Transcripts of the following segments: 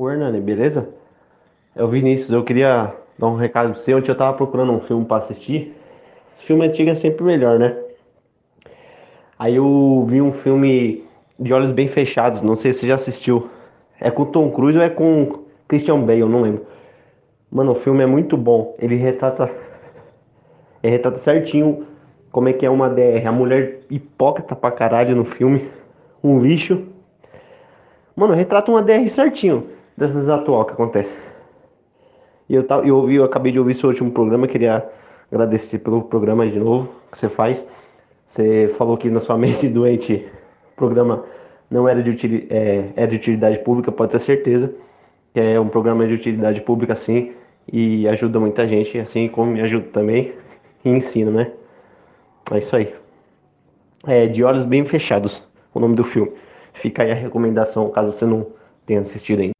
O Hernani, beleza? É o Vinícius, eu queria dar um recado você. Ontem eu tava procurando um filme pra assistir. Filme antigo é sempre melhor, né? Aí eu vi um filme de olhos bem fechados, não sei se você já assistiu. É com Tom Cruise ou é com Christian Bale, não lembro. Mano, o filme é muito bom. Ele retrata. Ele retrata certinho como é que é uma DR. A mulher hipócrita pra caralho no filme. Um lixo. Mano, retrata uma DR certinho dessas atual que acontece. E eu, eu, ouvi, eu acabei de ouvir seu último programa, queria agradecer pelo programa de novo que você faz. Você falou que na sua mente doente o programa não era de, util, é, é de utilidade pública, pode ter certeza. Que é um programa de utilidade pública, sim, e ajuda muita gente, assim como me ajuda também e ensina, né? É isso aí. É De Olhos Bem Fechados, o nome do filme. Fica aí a recomendação, caso você não tenha assistido ainda.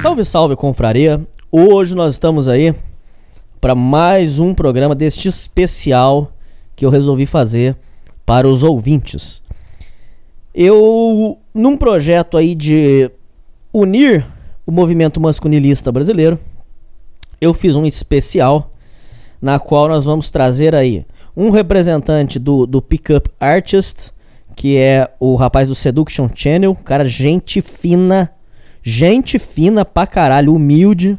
Salve, salve, confraria! Hoje nós estamos aí para mais um programa deste especial que eu resolvi fazer para os ouvintes. Eu, num projeto aí de unir o movimento masculinista brasileiro, eu fiz um especial na qual nós vamos trazer aí um representante do, do Pickup Artist, que é o rapaz do Seduction Channel, cara, gente fina, gente fina pra caralho, humilde.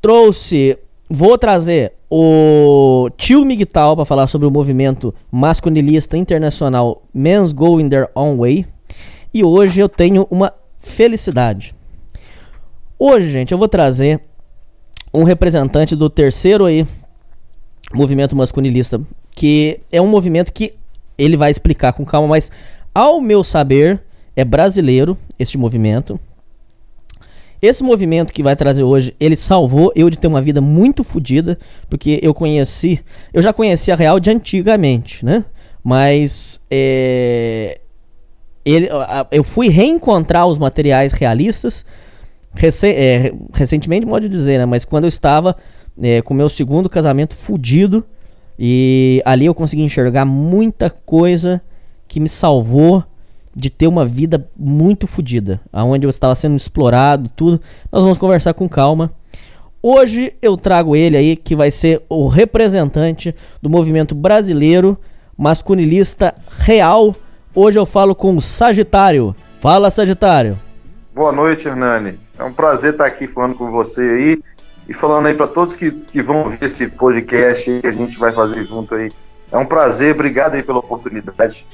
Trouxe, vou trazer o tio Miguel para falar sobre o movimento masculinista internacional Men's Going Their Own Way. E hoje eu tenho uma felicidade. Hoje, gente, eu vou trazer um representante do terceiro aí movimento masculinista, que é um movimento que ele vai explicar com calma, mas ao meu saber é brasileiro este movimento. Esse movimento que vai trazer hoje, ele salvou eu de ter uma vida muito fodida, porque eu conheci, eu já conhecia a Real de antigamente, né? Mas é, ele, eu fui reencontrar os materiais realistas é, recentemente, pode dizer, né? Mas quando eu estava é, com meu segundo casamento fudido. E ali eu consegui enxergar muita coisa que me salvou de ter uma vida muito fodida, aonde eu estava sendo explorado, tudo. Nós vamos conversar com calma. Hoje eu trago ele aí que vai ser o representante do movimento brasileiro masculinista real. Hoje eu falo com o Sagitário. Fala, Sagitário. Boa noite, Hernani. É um prazer estar aqui falando com você aí. E falando aí para todos que, que vão ver esse podcast que a gente vai fazer junto aí. É um prazer, obrigado aí pela oportunidade.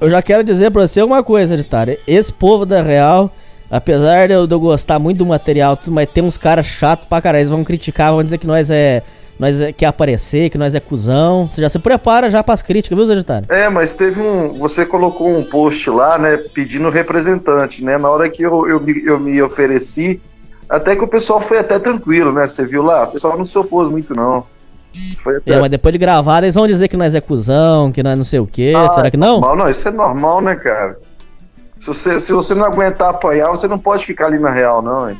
Eu já quero dizer para você uma coisa, Editário. Esse povo da Real, apesar de eu, de eu, gostar muito do material, tudo, mas tem uns caras chatos pra caralho. Eles vão criticar, vão dizer que nós é. Nós é, quer aparecer, que nós é cuzão. Você já se prepara já pras críticas, viu, Sagitário? É, mas teve um. Você colocou um post lá, né, pedindo representante, né? Na hora que eu, eu, eu me ofereci, até que o pessoal foi até tranquilo, né? Você viu lá? O pessoal não se opôs muito, não. Até... É, mas depois de gravar, eles vão dizer que nós é cuzão, que nós não sei o quê. Ah, Será que não? Normal, não, isso é normal, né, cara? Se você, se você não aguentar apanhar, você não pode ficar ali na real, não, hein?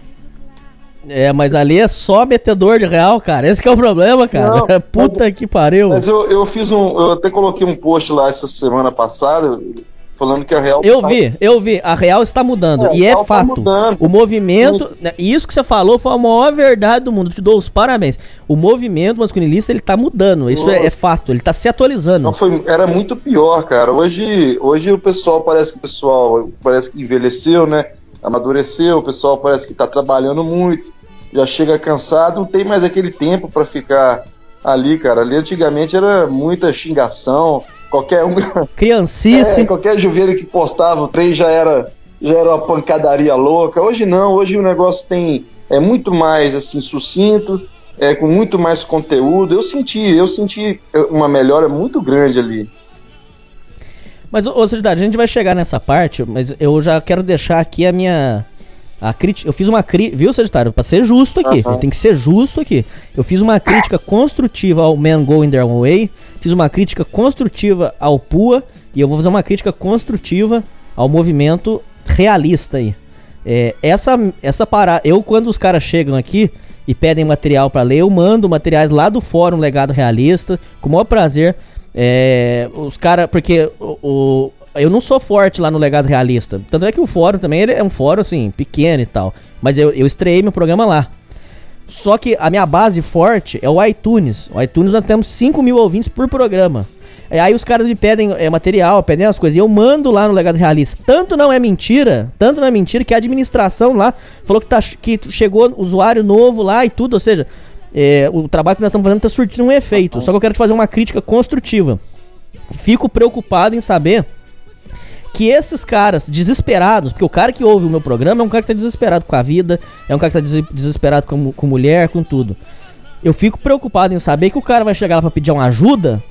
É, mas ali é só metedor de real, cara. Esse é o problema, cara. Não, Puta mas, que pariu. Mas eu, eu fiz um. Eu até coloquei um post lá essa semana passada falando que a Real. Eu tá... vi, eu vi. A Real está mudando. É, e é tá fato. Tá o movimento. Né, isso que você falou foi a maior verdade do mundo. te dou os parabéns. O movimento masculinista ele está mudando. Isso é, é, fato. Ele está se atualizando. Não, foi, era muito pior, cara. Hoje, hoje o pessoal parece que o pessoal parece que envelheceu, né? Amadureceu, o pessoal parece que está trabalhando muito, já chega cansado, não tem mais aquele tempo para ficar ali, cara. Ali antigamente era muita xingação, qualquer um. Criancice. É, qualquer juveiro que postava o trem já era, já era uma pancadaria louca. Hoje não, hoje o negócio tem é muito mais assim sucinto, é com muito mais conteúdo. Eu senti, eu senti uma melhora muito grande ali. Mas, ô, Cidade, a gente vai chegar nessa parte, mas eu já quero deixar aqui a minha. A crítica, eu fiz uma crítica, viu, Sagitário? Pra ser justo aqui, uhum. tem que ser justo aqui. Eu fiz uma crítica construtiva ao Man Going Their Own Way, fiz uma crítica construtiva ao PUA, e eu vou fazer uma crítica construtiva ao movimento realista aí. É, essa, essa parada, eu quando os caras chegam aqui e pedem material para ler, eu mando materiais lá do Fórum Legado Realista, com o maior prazer. É, os caras, porque o, o, eu não sou forte lá no Legado Realista. Tanto é que o fórum também é um fórum assim, pequeno e tal. Mas eu, eu estreiei meu programa lá. Só que a minha base forte é o iTunes. O iTunes nós temos 5 mil ouvintes por programa. É, aí os caras me pedem é, material, pedem as coisas. E eu mando lá no Legado Realista. Tanto não é mentira, tanto não é mentira que a administração lá falou que, tá, que chegou usuário novo lá e tudo. Ou seja, é, o trabalho que nós estamos fazendo está surtindo um efeito. Só que eu quero te fazer uma crítica construtiva. Fico preocupado em saber que esses caras desesperados, porque o cara que ouve o meu programa é um cara que tá desesperado com a vida, é um cara que tá desesperado com, com mulher, com tudo. Eu fico preocupado em saber que o cara vai chegar lá pra pedir uma ajuda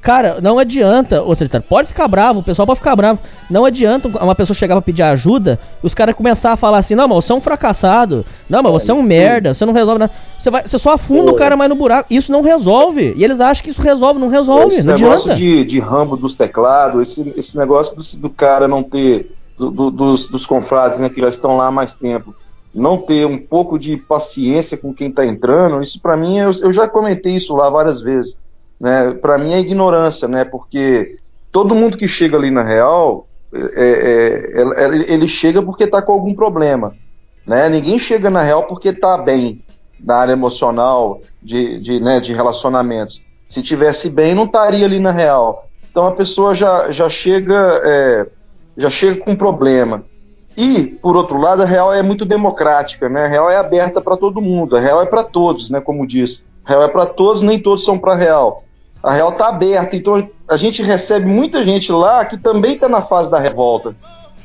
Cara, não adianta, ou seja, pode ficar bravo, o pessoal pode ficar bravo. Não adianta uma pessoa chegar pra pedir ajuda e os caras começar a falar assim: não, mas você é um fracassado. Não, mas você é um merda, você não resolve nada. Você, vai, você só afunda o cara mais no buraco. Isso não resolve. E eles acham que isso resolve, não resolve. Esse não negócio De, de rambo dos teclados, esse, esse negócio do, do cara não ter. Do, do, dos, dos confrades né, que já estão lá há mais tempo não ter um pouco de paciência com quem está entrando, isso para mim, eu, eu já comentei isso lá várias vezes né? Para mim é ignorância, né? Porque todo mundo que chega ali na real, é, é, é, ele chega porque está com algum problema, né? Ninguém chega na real porque está bem na área emocional, de, de, né, de relacionamentos. Se tivesse bem, não estaria ali na real. Então a pessoa já, já chega é, já chega com problema. E, por outro lado, a real é muito democrática, né? A real é aberta para todo mundo, a real é para todos, né? Como diz, a real é para todos, nem todos são para real a real está aberta. Então a gente recebe muita gente lá que também está na fase da revolta.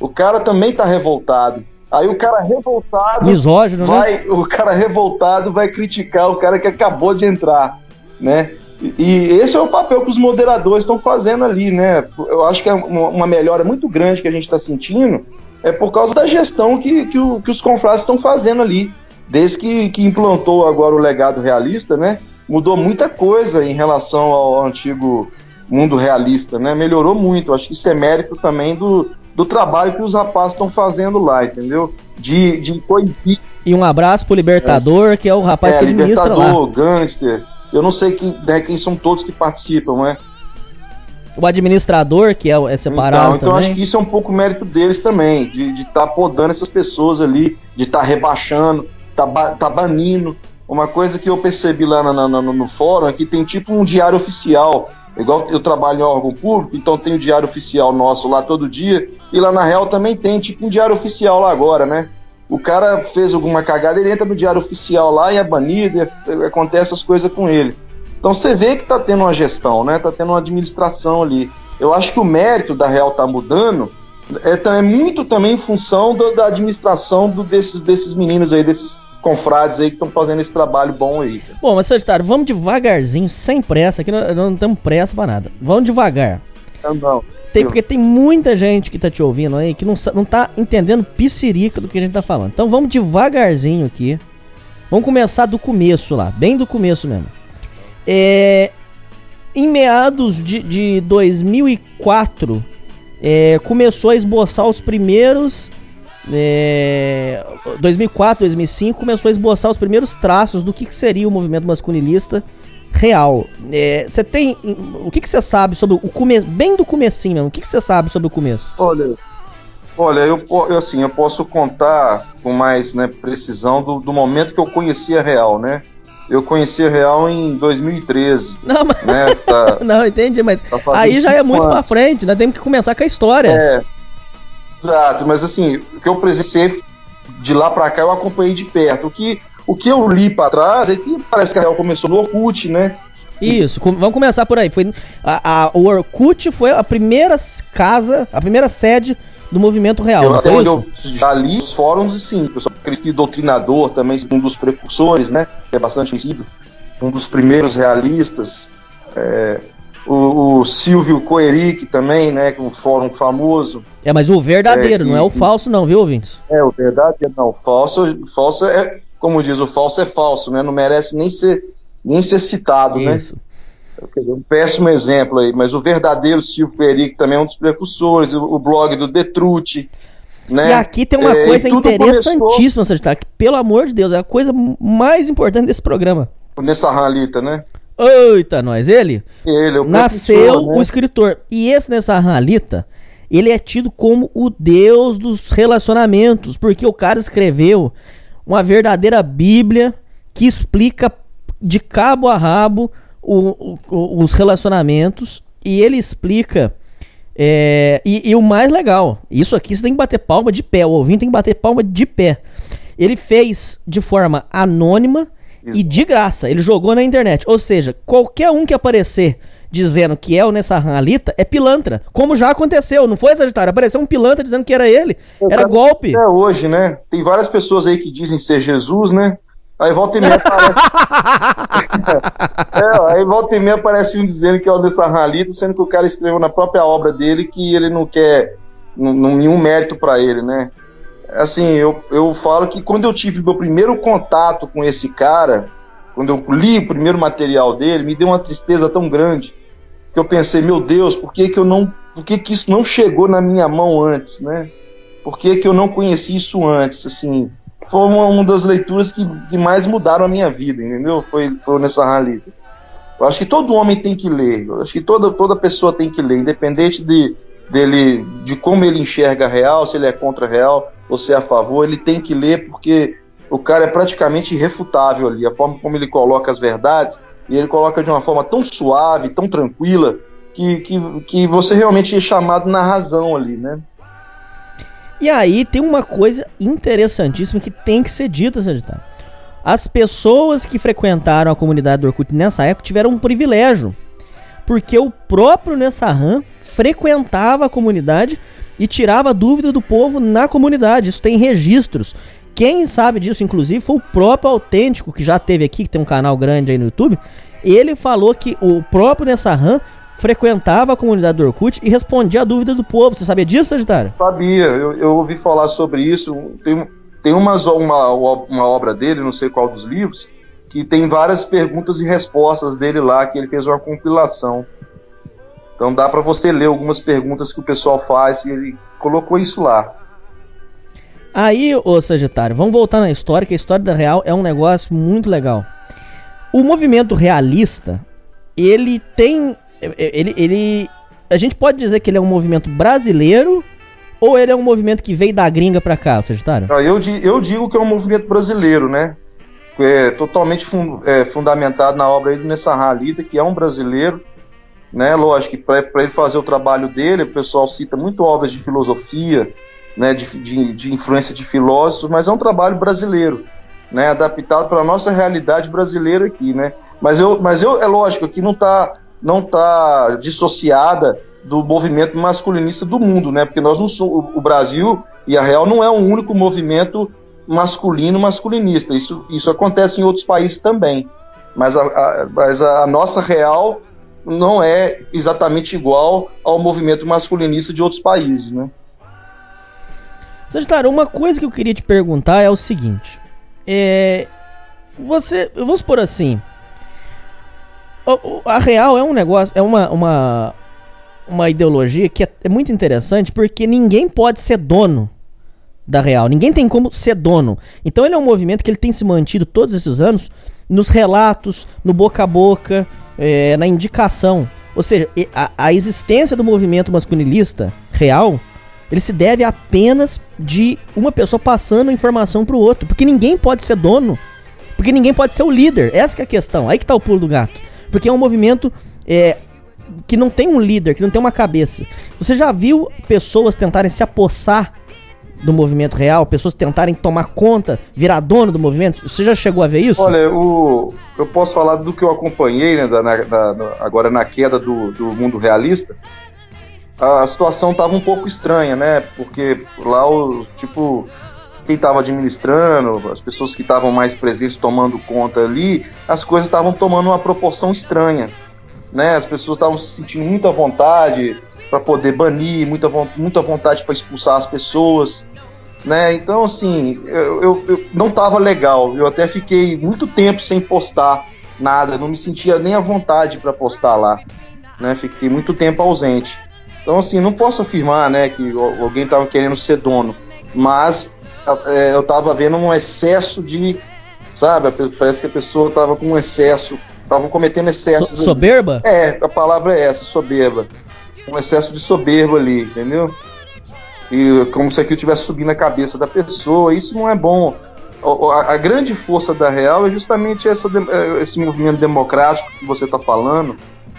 O cara também está revoltado. Aí o cara revoltado. Misógino, né? vai, né? O cara revoltado vai criticar o cara que acabou de entrar, né? E esse é o papel que os moderadores estão fazendo ali, né? Eu acho que é uma melhora muito grande que a gente está sentindo é por causa da gestão que, que, o, que os confrades estão fazendo ali. Desde que, que implantou agora o legado realista, né? Mudou muita coisa em relação ao antigo mundo realista, né? Melhorou muito. Acho que isso é mérito também do, do trabalho que os rapazes estão fazendo lá, entendeu? De, de coibir. E um abraço pro Libertador, é, que é o rapaz é, que administra Libertador, lá. Gangster. Eu não sei quem, né, quem são todos que participam, né? O administrador, que é, é separado então, então acho que isso é um pouco mérito deles também, de estar tá podando essas pessoas ali, de estar tá rebaixando, tá, tá banindo. Uma coisa que eu percebi lá no, no, no fórum é que tem tipo um diário oficial. Igual eu trabalho em órgão público, então tem o diário oficial nosso lá todo dia. E lá na Real também tem tipo um diário oficial lá agora, né? O cara fez alguma cagada, ele entra no diário oficial lá e é banido, e acontece as coisas com ele. Então você vê que tá tendo uma gestão, né? Tá tendo uma administração ali. Eu acho que o mérito da Real tá mudando é, é muito também em função do, da administração do, desses, desses meninos aí, desses confrades aí que estão fazendo esse trabalho bom aí. Bom, mas Sagitário, vamos devagarzinho, sem pressa, aqui não, não temos pressa pra nada. Vamos devagar. Não, não. Tem, porque tem muita gente que tá te ouvindo aí que não, não tá entendendo piscirica do que a gente tá falando. Então vamos devagarzinho aqui. Vamos começar do começo lá, bem do começo mesmo. É, em meados de, de 2004, é, começou a esboçar os primeiros é, 2004, 2005 começou a esboçar os primeiros traços do que, que seria o movimento masculinista real. Você é, tem. O que você sabe sobre o começo. Bem do comecinho mesmo, o que você sabe sobre o começo? Olha. Olha, eu, eu, assim, eu posso contar com mais né, precisão do, do momento que eu conheci a Real, né? Eu conheci a Real em 2013. Não, mas... né? tá, não entendi, mas tá aí já é muito anos. pra frente, né? Temos que começar com a história. É, Exato, mas assim, o que eu presenciei de lá para cá eu acompanhei de perto. O que, o que eu li para trás é que parece que a Real começou no Orkut, né? Isso, com, vamos começar por aí. Foi, a, a, o Orkut foi a primeira casa, a primeira sede do movimento real. Eu, até onde eu já li os fóruns e sim, eu sou aquele doutrinador também, um dos precursores, né? É bastante conhecido, um dos primeiros realistas. É, o, o Silvio Coeric também, né? Que é um fórum famoso. É, mas o verdadeiro, É, não é o e- falso, não, viu, ouvintes? É, o verdade é não. Falso, falso é, como diz, o falso é falso, né? Não merece nem ser, nem ser citado, né? Isso. Dizer, Um péssimo exemplo aí, mas o verdadeiro Silvio Perico também é um dos precursores, o, o blog do Detrute, né? E aqui tem uma É, coisa e interessantíssima, Sagitário, que, pelo amor de Deus, é a coisa mais importante desse programa. Nessa Ranlita, né? Eita, nós, ele Ele é o nasceu né? o escritor. E esse nessa Halita, ele é tido como o deus dos relacionamentos, porque o cara escreveu uma verdadeira Bíblia que explica de cabo a rabo o- o- os relacionamentos e ele explica. é, e, e o mais legal, isso aqui você tem que bater palma de pé, o ouvinte tem que bater palma de pé. Ele fez de forma anônima e de graça. Ele jogou na internet. Ou seja, qualquer um que aparecer dizendo que é o Nessahan Alita é pilantra. Como já aconteceu, não foi, Sagitário? Apareceu um pilantra dizendo que era ele. Era cara, golpe. Até hoje, né? Tem várias pessoas aí que dizem ser Jesus, né? Aí volta e meia aparece. é, aí volta e meia aparece um dizendo que é o dessa Ralito, sendo que o cara escreveu na própria obra dele que ele não quer nenhum mérito pra ele, né? Assim, eu, eu falo que quando eu tive meu primeiro contato com esse cara, quando eu li o primeiro material dele, me deu uma tristeza tão grande que eu pensei, meu Deus, por que, que eu não. Por que, que isso não chegou na minha mão antes, né? Por que, que eu não conheci isso antes? Assim, foi uma, uma das leituras que, que mais mudaram a minha vida, entendeu? Foi, foi nessa Ralita. Eu acho que todo homem tem que ler. Eu acho que toda, toda pessoa tem que ler, independente de, dele, de como ele enxerga a real, se ele é contra a real ou se é a favor, ele tem que ler porque o cara é praticamente irrefutável ali. A forma como ele coloca as verdades, e ele coloca de uma forma tão suave, tão tranquila, que, que, que você realmente é chamado na razão ali, né? E aí tem uma coisa interessantíssima que tem que ser dita, Sagitário. As pessoas que frequentaram a comunidade do Orkut nessa época tiveram um privilégio. Porque o próprio Nessahan frequentava a comunidade e tirava dúvida do povo na comunidade. Isso tem registros. Quem sabe disso, inclusive, foi o próprio Autêntico, que já teve aqui, que tem um canal grande aí no YouTube. Ele falou que o próprio Nessahan frequentava a comunidade do Orkut e respondia a dúvida do povo. Você sabia disso, Sagitário? Sabia, eu, eu ouvi falar sobre isso. Tem, tem umas, uma, uma obra dele, não sei qual dos livros, que tem várias perguntas e respostas dele lá, que ele fez uma compilação. Então dá para você ler algumas perguntas que o pessoal faz e ele colocou isso lá. Aí, ô Sagitário, vamos voltar na história, que a história da Real é um negócio muito legal. O movimento realista, ele tem. Ele, ele. A gente pode dizer que ele é um movimento brasileiro ou ele é um movimento que veio da gringa pra cá, Sagitário? Eu, eu digo que é um movimento brasileiro, né? É totalmente é, fundamentado na obra aí do Nessarra Lida, que é um brasileiro, né? Lógico que para ele fazer o trabalho dele, o pessoal cita muito obras de filosofia, né? De, de, de influência de filósofos, mas é um trabalho brasileiro, né? Adaptado para a nossa realidade brasileira aqui, né? Mas eu, mas eu é lógico que não está não tá dissociada do movimento masculinista do mundo, né? Porque nós não somos o Brasil e a Real não é um único movimento masculino masculinista. Isso, isso acontece em outros países também. Mas a, a- mas a nossa Real não é exatamente igual ao movimento masculinista de outros países, né? Sagitário, uma coisa que eu queria te perguntar é o seguinte. É. Você. Vamos por assim. o- A Real é um negócio. É uma. uma uma ideologia que é, é muito interessante porque ninguém pode ser dono da Real. Ninguém tem como ser dono. Então ele é um movimento que ele tem se mantido todos esses anos nos relatos, no boca a boca, é, na indicação. Ou seja, a, a existência do movimento masculinista real, ele se deve apenas de uma pessoa passando informação pro outro. Porque ninguém pode ser dono. Porque ninguém pode ser o líder. Essa é a questão. Aí que tá o pulo do gato. Porque é um movimento é, que não tem um líder, que não tem uma cabeça. Você já viu pessoas tentarem se apossar do movimento real, pessoas tentarem tomar conta, virar dono do movimento? Você já chegou a ver isso? Olha, o, eu posso falar do que eu acompanhei, né, da, na, da, agora na queda do, do mundo realista. A, situação estava um pouco estranha, né? Porque lá o tipo quem estava administrando, as pessoas que estavam mais presentes tomando conta ali, as coisas estavam tomando uma proporção estranha. Né? As pessoas estavam se sentindo muita vontade para poder banir, muita, muita vontade para expulsar as pessoas. Né? Então, assim, eu, eu, eu não estava legal. Eu até fiquei muito tempo sem postar nada, não me sentia nem à vontade para postar lá. Né? Fiquei muito tempo ausente. Então, assim, não posso afirmar né, que alguém estava querendo ser dono, mas é, eu tava vendo um excesso de. Sabe? Parece que a pessoa tava com um excesso. Estavam cometendo excesso. So, soberba? É, a palavra é essa, soberba. Um excesso de soberba ali, entendeu? E como se aquilo estivesse subindo a cabeça da pessoa. Isso não é bom. A, a grande força da Real é justamente essa, é, esse movimento democrático que você está falando.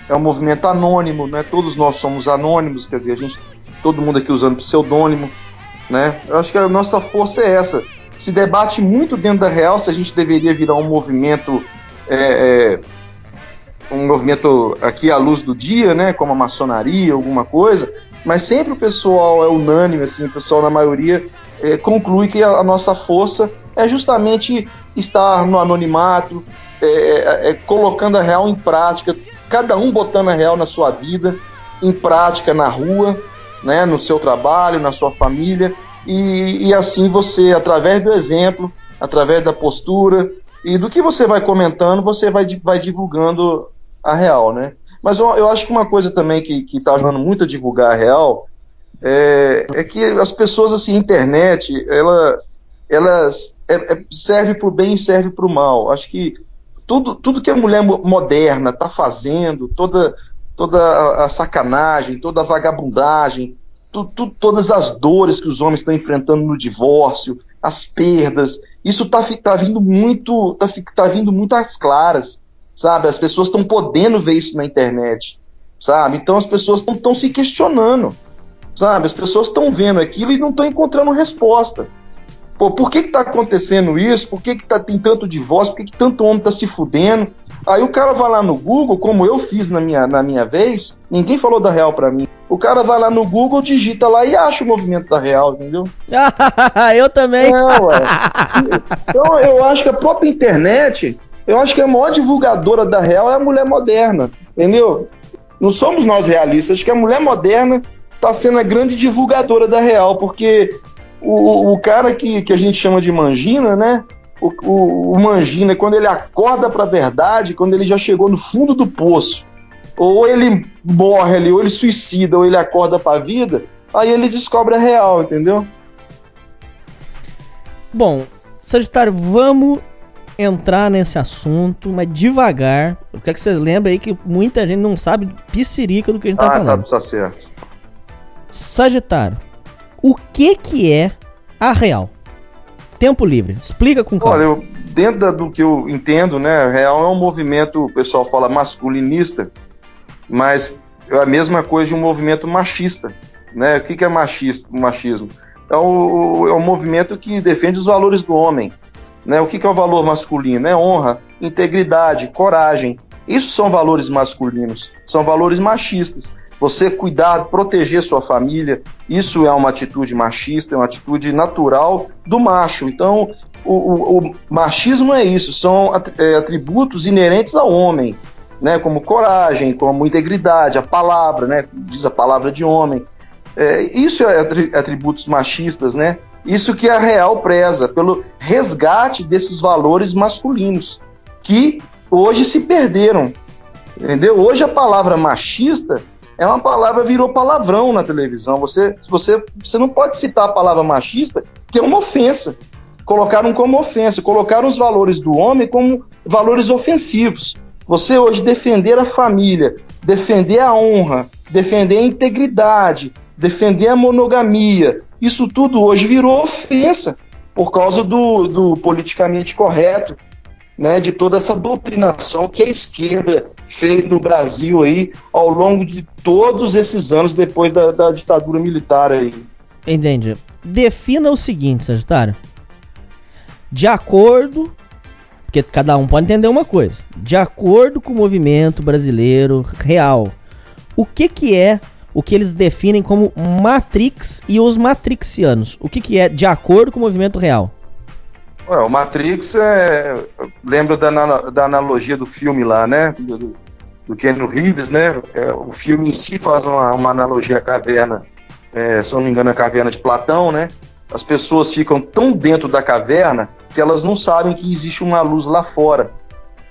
É um movimento anônimo, né? Todos nós somos anônimos, quer dizer, a gente, todo mundo aqui usando pseudônimo né? Eu acho que a nossa força é essa. Se debate muito dentro da real se a gente deveria virar um movimento, é, é, um movimento aqui à luz do dia, né? Como a maçonaria, alguma coisa. Mas sempre o pessoal é unânime, assim, o pessoal na maioria é, conclui que a, a, nossa força é justamente estar no anonimato, é, é, é, colocando a real em prática, cada um botando a real na sua vida, em prática na rua, né, no seu trabalho, na sua família, e, e assim você, através do exemplo, através da postura e do que você vai comentando, você vai, vai divulgando a real, né? Mas eu, eu acho que uma coisa também que está ajudando muito a divulgar a real é, é que as pessoas, assim, internet, ela, elas é, é, serve para o bem e serve para o mal. Acho que tudo, tudo que a mulher moderna está fazendo, toda, toda a sacanagem, toda a vagabundagem, tu, tu, todas as dores que os homens estão enfrentando no divórcio, as perdas, isso está tá vindo muito, tá, tá vindo muito às claras, sabe? As pessoas estão podendo ver isso na internet, sabe? Então as pessoas estão se questionando, sabe? As pessoas estão vendo aquilo e não estão encontrando resposta. Pô, por que que tá acontecendo isso? Por que que tá, tem tanto divórcio? Por que, que tanto homem tá se fudendo? Aí o cara vai lá no Google, como eu fiz na minha, na minha vez, ninguém falou da Real para mim. O cara vai lá no Google, digita lá e acha o movimento da Real, entendeu? eu também. É, ué. Então eu acho que a própria internet, eu acho que a maior divulgadora da Real é a mulher moderna, entendeu? Não somos nós realistas, acho que a mulher moderna está sendo a grande divulgadora da Real, porque o, o cara que, que a gente chama de mangina, né? O, o, o mangina, quando ele acorda para a verdade, quando ele já chegou no fundo do poço, ou ele morre ali, ou ele suicida, ou ele acorda para a vida, aí ele descobre a real, entendeu? Bom, Sagitário, vamos entrar nesse assunto, mas devagar. Eu quero que você lembre aí que muita gente não sabe piscirica do que a gente tá ah, falando. Ah, tá certo. Sagitário, o que que é a real? Tempo livre. Explica com calma. Olha, eu, dentro do que eu entendo, né, a real é um movimento, o pessoal fala masculinista, mas é a mesma coisa de um movimento machista, né? O que, que é machista, machismo? É um, é um movimento que defende os valores do homem, né? O que, que é o valor masculino? É honra, integridade, coragem. Isso são valores masculinos, são valores machistas. Você cuidar, proteger sua família, isso é uma atitude machista, é uma atitude natural do macho. Então, o, o, o machismo é isso, são é, atributos inerentes ao homem, né? Como coragem, como integridade, a palavra, né? Diz a palavra de homem. É, isso é atributos machistas, né? Isso que a Real preza, pelo resgate desses valores masculinos, que hoje se perderam. Entendeu? Hoje a palavra machista é uma palavra virou palavrão na televisão. Você, você, você não pode citar a palavra machista, que é uma ofensa. Colocaram como ofensa, colocaram os valores do homem como valores ofensivos. Você hoje defender a família, defender a honra, defender a integridade, defender a monogamia, isso tudo hoje virou ofensa por causa do, do politicamente correto. Né, de toda essa doutrinação que a esquerda fez no Brasil aí ao longo de todos esses anos depois da, da ditadura militar aí. Entende? Defina o seguinte, Sagitário. De acordo, porque cada um pode entender uma coisa. De acordo com o movimento brasileiro real, o que que é o que eles definem como Matrix e os Matrixianos? O que que é de acordo com o movimento real? Ué, o Matrix é. Lembro da, da analogia do filme lá, né? Do, do Keanu Reeves, né? É, o filme em si faz uma, uma analogia à caverna, é, se não me engano, a caverna de Platão, né? As pessoas ficam tão dentro da caverna que elas não sabem que existe uma luz lá fora,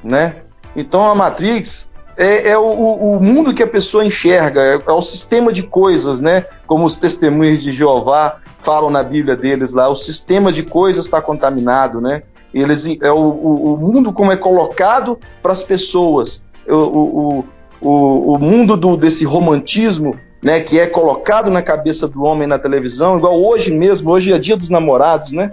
né? Então a Matrix é, é o, o, mundo que a pessoa enxerga, é, é, o sistema de coisas, né? Como os testemunhos de Jeová falam na Bíblia deles lá, o sistema de coisas está contaminado, né? Eles, é o, o, o mundo como é colocado para as pessoas, o, o, o, mundo do, desse romantismo, né? Que é colocado na cabeça do homem na televisão, igual hoje mesmo, hoje é dia dos namorados, né?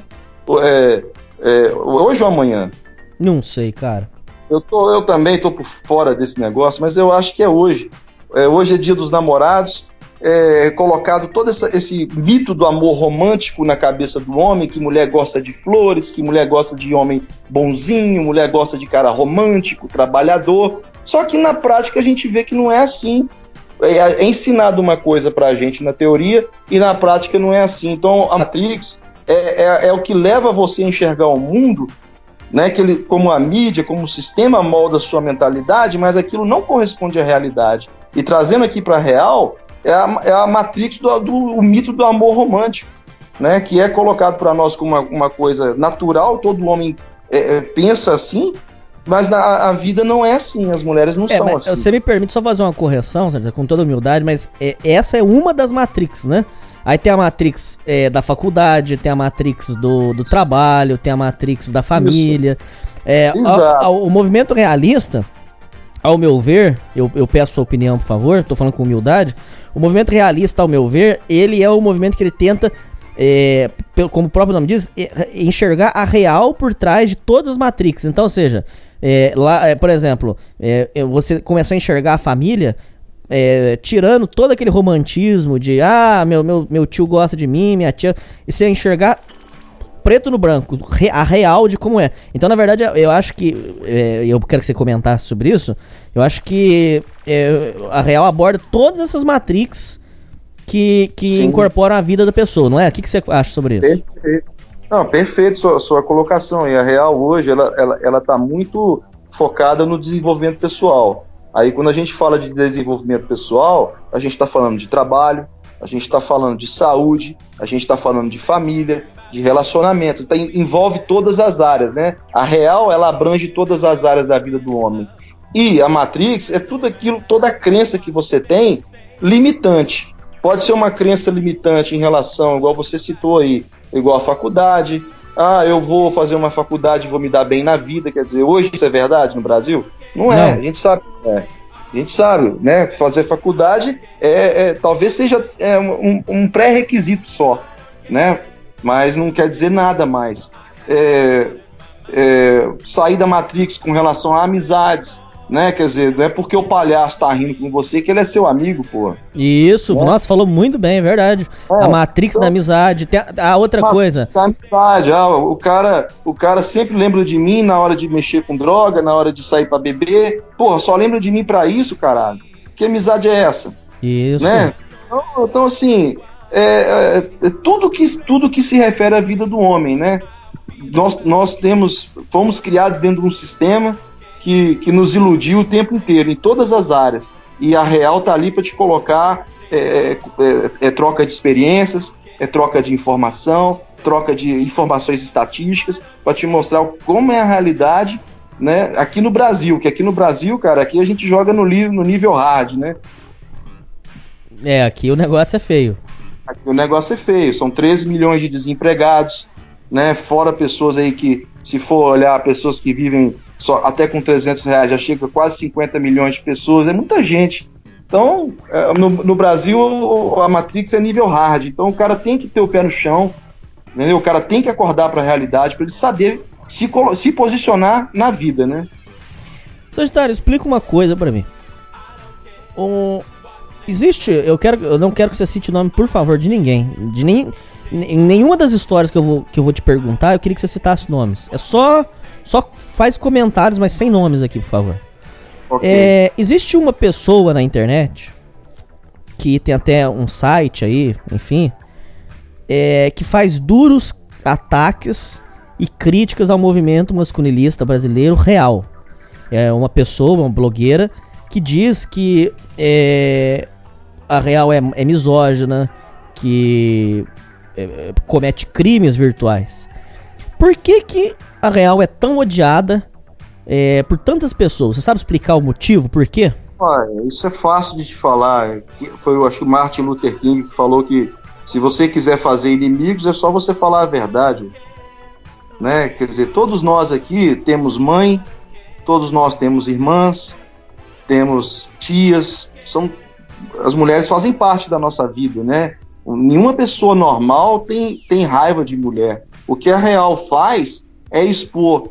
É, é, hoje ou amanhã? Não sei, cara. Eu, tô, eu também estou por fora desse negócio, mas eu acho que é hoje. É, hoje é dia dos namorados é, colocado todo essa, esse mito do amor romântico na cabeça do homem, que mulher gosta de flores, que mulher gosta de homem bonzinho, mulher gosta de cara romântico, trabalhador. Só que na prática a gente vê que não é assim. É, é ensinado uma coisa pra gente na teoria e na prática não é assim. Então a Matrix é, é, é o que leva você a enxergar o mundo né, que ele, como a mídia, como o sistema molda a sua mentalidade, mas aquilo não corresponde à realidade. E trazendo aqui para a real, é a, é a matrix do, do o mito do amor romântico, né? Que é colocado para nós como uma, uma, coisa natural, todo homem é, é, pensa assim, mas na, a vida não é assim, as mulheres não é, são assim. Você me permite só fazer uma correção, com toda humildade, mas é, essa é uma das Matrix, né? Aí tem a Matrix é, da faculdade, tem a Matrix do, do trabalho, tem a Matrix da família. É, a, a, o movimento realista, ao meu ver, eu, eu peço sua opinião, por favor, tô falando com humildade. O movimento realista, ao meu ver, ele é o movimento que ele tenta, é, como o próprio nome diz, é, enxergar a real por trás de todas as Matrix. Então, ou seja, é, lá, é, por exemplo, é, você começar a enxergar a família é, tirando todo aquele romantismo de ah, meu, meu, meu tio gosta de mim, minha tia, e você enxergar preto no branco, a real de como é. Então, na verdade, eu acho que. É, eu quero que você comentasse sobre isso. Eu acho que é, a real aborda todas essas Matrix que, que incorporam a vida da pessoa, não é? O que, que você acha sobre isso? Perfeito. Não, perfeito sua, sua colocação. E a real hoje, ela, ela, ela tá muito focada no desenvolvimento pessoal. Aí, quando a gente fala de desenvolvimento pessoal, a gente está falando de trabalho, a gente está falando de saúde, a gente está falando de família, de relacionamento, então, envolve todas as áreas, né? A real, ela abrange todas as áreas da vida do homem. E a Matrix é tudo aquilo, toda a crença que você tem limitante. Pode ser uma crença limitante em relação, igual você citou aí, igual a faculdade. Ah, eu vou fazer uma faculdade, vou me dar bem na vida. Quer dizer, hoje isso é verdade no Brasil? Não, é, Não. é, a gente sabe. É. A gente sabe, né? Fazer faculdade é, é talvez seja é, um, um pré-requisito só, né? mas não quer dizer nada mais. É, é, sair da Matrix com relação a amizades, né? Quer dizer, não é porque o palhaço tá rindo com você que ele é seu amigo, pô. Isso, é. nossa, falou muito bem, é verdade. É, a Matrix então, da amizade, tem a, a outra coisa. Da amizade, ah, o cara, o cara sempre lembra de mim na hora de mexer com droga, na hora de sair para beber. Porra, só lembra de mim para isso, caralho. Que amizade é essa? Isso. Né? Então, então assim, é, é, é, tudo, que, tudo que se refere à vida do homem, né? Nós, nós temos, fomos criados dentro de um sistema que, que nos iludiu o tempo inteiro, em todas as áreas. E a real tá ali para te colocar é, é, é, troca de experiências, é troca de informação, troca de informações estatísticas, para te mostrar como é a realidade né, aqui no Brasil, que aqui no Brasil, cara, aqui a gente joga no, no nível hard, né? É, aqui o negócio é feio. Aqui o negócio é feio, são 13 milhões de desempregados, né? Fora pessoas aí que, se for olhar, pessoas que vivem só até com 300 reais, já chega a quase 50 milhões de pessoas, é muita gente. Então, é, no, no Brasil, a Matrix é nível hard, então o cara tem que ter o pé no chão, entendeu? o cara tem que acordar para a realidade para ele saber se, se posicionar na vida, né? Sagitário, explica uma coisa para mim. Um, existe, eu quero, eu não quero que você cite o nome, por favor, de ninguém, de nem, em nenhuma das histórias que eu vou que eu vou te perguntar, eu queria que você citasse nomes. É só só faz comentários, mas sem nomes aqui, por favor. Okay. É, existe uma pessoa na internet que tem até um site aí, enfim, é, que faz duros ataques e críticas ao movimento masculinista brasileiro real. É uma pessoa, uma blogueira, que diz que é, a Real é, é misógina, que é, comete crimes virtuais. Por que, que a Real é tão odiada é, por tantas pessoas? Você sabe explicar o motivo, por quê? isso é fácil de te falar. Foi, eu acho que Martin Luther King que falou que se você quiser fazer inimigos, é só você falar a verdade. Né? Quer dizer, todos nós aqui temos mãe, todos nós temos irmãs, temos tias, são as mulheres fazem parte da nossa vida, né? Nenhuma pessoa normal tem, tem raiva de mulher. O que a Real faz é expor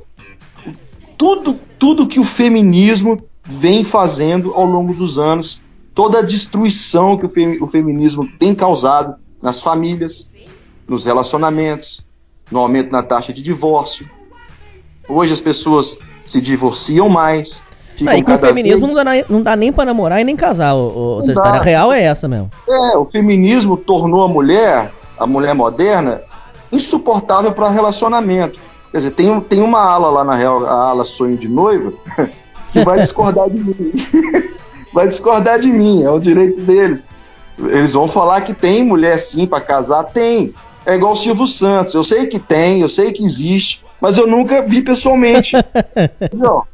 tudo, tudo que o feminismo vem fazendo ao longo dos anos, toda a destruição que o, fem, o feminismo tem causado nas famílias, nos relacionamentos, no aumento na taxa de divórcio. Hoje as pessoas se divorciam mais, ah, e com o feminismo não dá, não dá, nem pra namorar e nem casar. O, o a real é essa mesmo. É, o feminismo tornou a mulher, a mulher moderna, insuportável para relacionamento. Quer dizer, tem, tem uma ala lá na real, a ala sonho de noiva, que vai discordar de mim. vai discordar de mim, é o direito deles. Eles vão falar que tem mulher sim para casar, tem. É igual o Silvio Santos. Eu sei que tem, eu sei que existe, mas eu nunca vi pessoalmente. Não.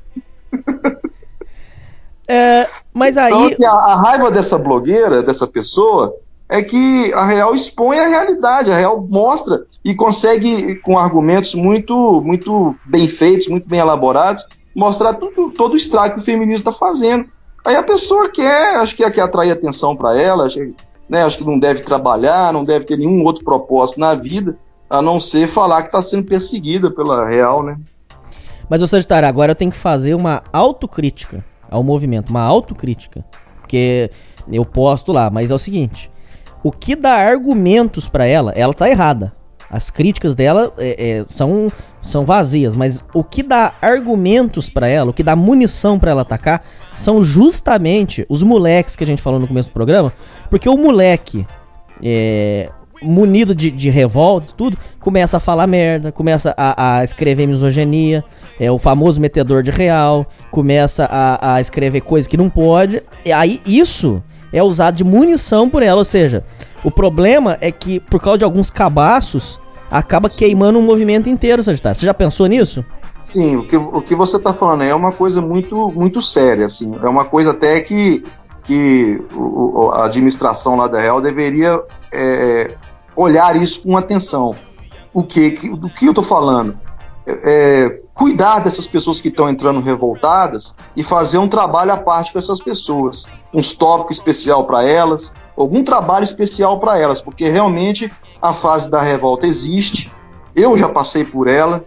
É, mas aí. Então, a, a, raiva dessa blogueira, dessa pessoa, é que a Real expõe a realidade, a Real mostra e consegue, com argumentos muito, muito bem feitos, muito bem elaborados, mostrar tudo, todo o estrago que o feminismo está fazendo. Aí a pessoa quer, acho que quer atrair atenção para ela, acho, né, acho que não deve trabalhar, não deve ter nenhum outro propósito na vida, a não ser falar que está sendo perseguida pela Real, né? Mas, ô Sagitário, agora eu tenho que fazer uma autocrítica ao movimento, uma autocrítica. Porque eu posto lá, mas é o seguinte: o que dá argumentos para ela, ela tá errada. As críticas dela é, é, são, são vazias, mas o que dá argumentos para ela, o que dá munição para ela atacar, são justamente os moleques que a gente falou no começo do programa. Porque o moleque, é, munido de, de revolta tudo, começa a falar merda, começa a, a escrever misoginia, é o famoso metedor de real, começa a, a escrever coisas que não pode, e aí isso é usado de munição por ela, ou seja, o problema é que por causa de alguns cabaços, acaba queimando um movimento inteiro, Sagitário. Você já pensou nisso? Sim, o que, o que você está falando é uma coisa muito, muito séria, assim, é uma coisa até que, que o, a administração lá da Real deveria é, olhar isso com atenção. O que, do que eu estou falando? É, é, cuidar dessas pessoas que estão entrando revoltadas e fazer um trabalho à parte com essas pessoas, uns tópicos especial para elas, algum trabalho especial para elas, porque realmente a fase da revolta existe. Eu já passei por ela,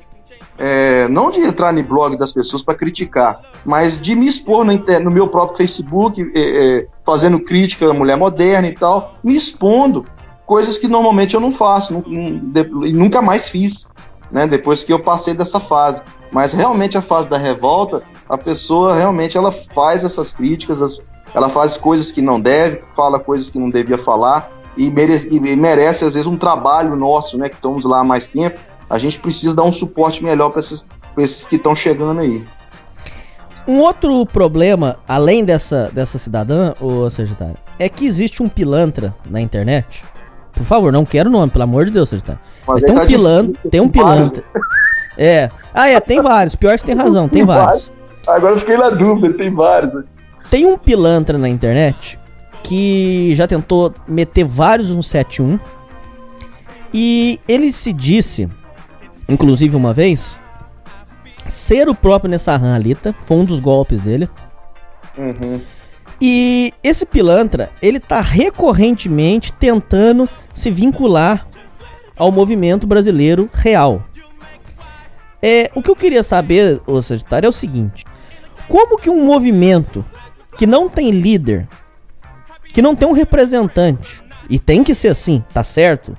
é, não de entrar no blog das pessoas para criticar, mas de me expor no, no meu próprio Facebook, é, é, fazendo crítica à mulher moderna e tal, me expondo coisas que normalmente eu não faço e nunca mais fiz, né, depois que eu passei dessa fase. Mas realmente a fase da revolta, a pessoa realmente ela faz essas críticas, ela faz coisas que não deve, fala coisas que não devia falar e merece, e merece às vezes um trabalho nosso, né, que estamos lá há mais tempo. A gente precisa dar um suporte melhor para esses, esses que estão chegando aí. Um outro problema, além dessa, dessa cidadã, ô Sagitário, é que existe um pilantra na internet por favor, não quero nome, pelo amor de Deus, Sagitário. Mas, Mas tem um tá pilantra, tem um pilantra. É. Ah, é, tem vários. Pior que você tem razão, tem, tem vários. vários. Agora eu fiquei na dúvida, tem vários. Tem um pilantra na internet que já tentou meter vários 171 e ele se disse, inclusive uma vez, ser o próprio Nessahan Alita, foi um dos golpes dele. Uhum. E esse pilantra, ele tá recorrentemente tentando se vincular ao movimento brasileiro real. É, o que eu queria saber, ô Sagitário, é o seguinte: como que um movimento que não tem líder, que não tem um representante, e tem que ser assim, tá certo?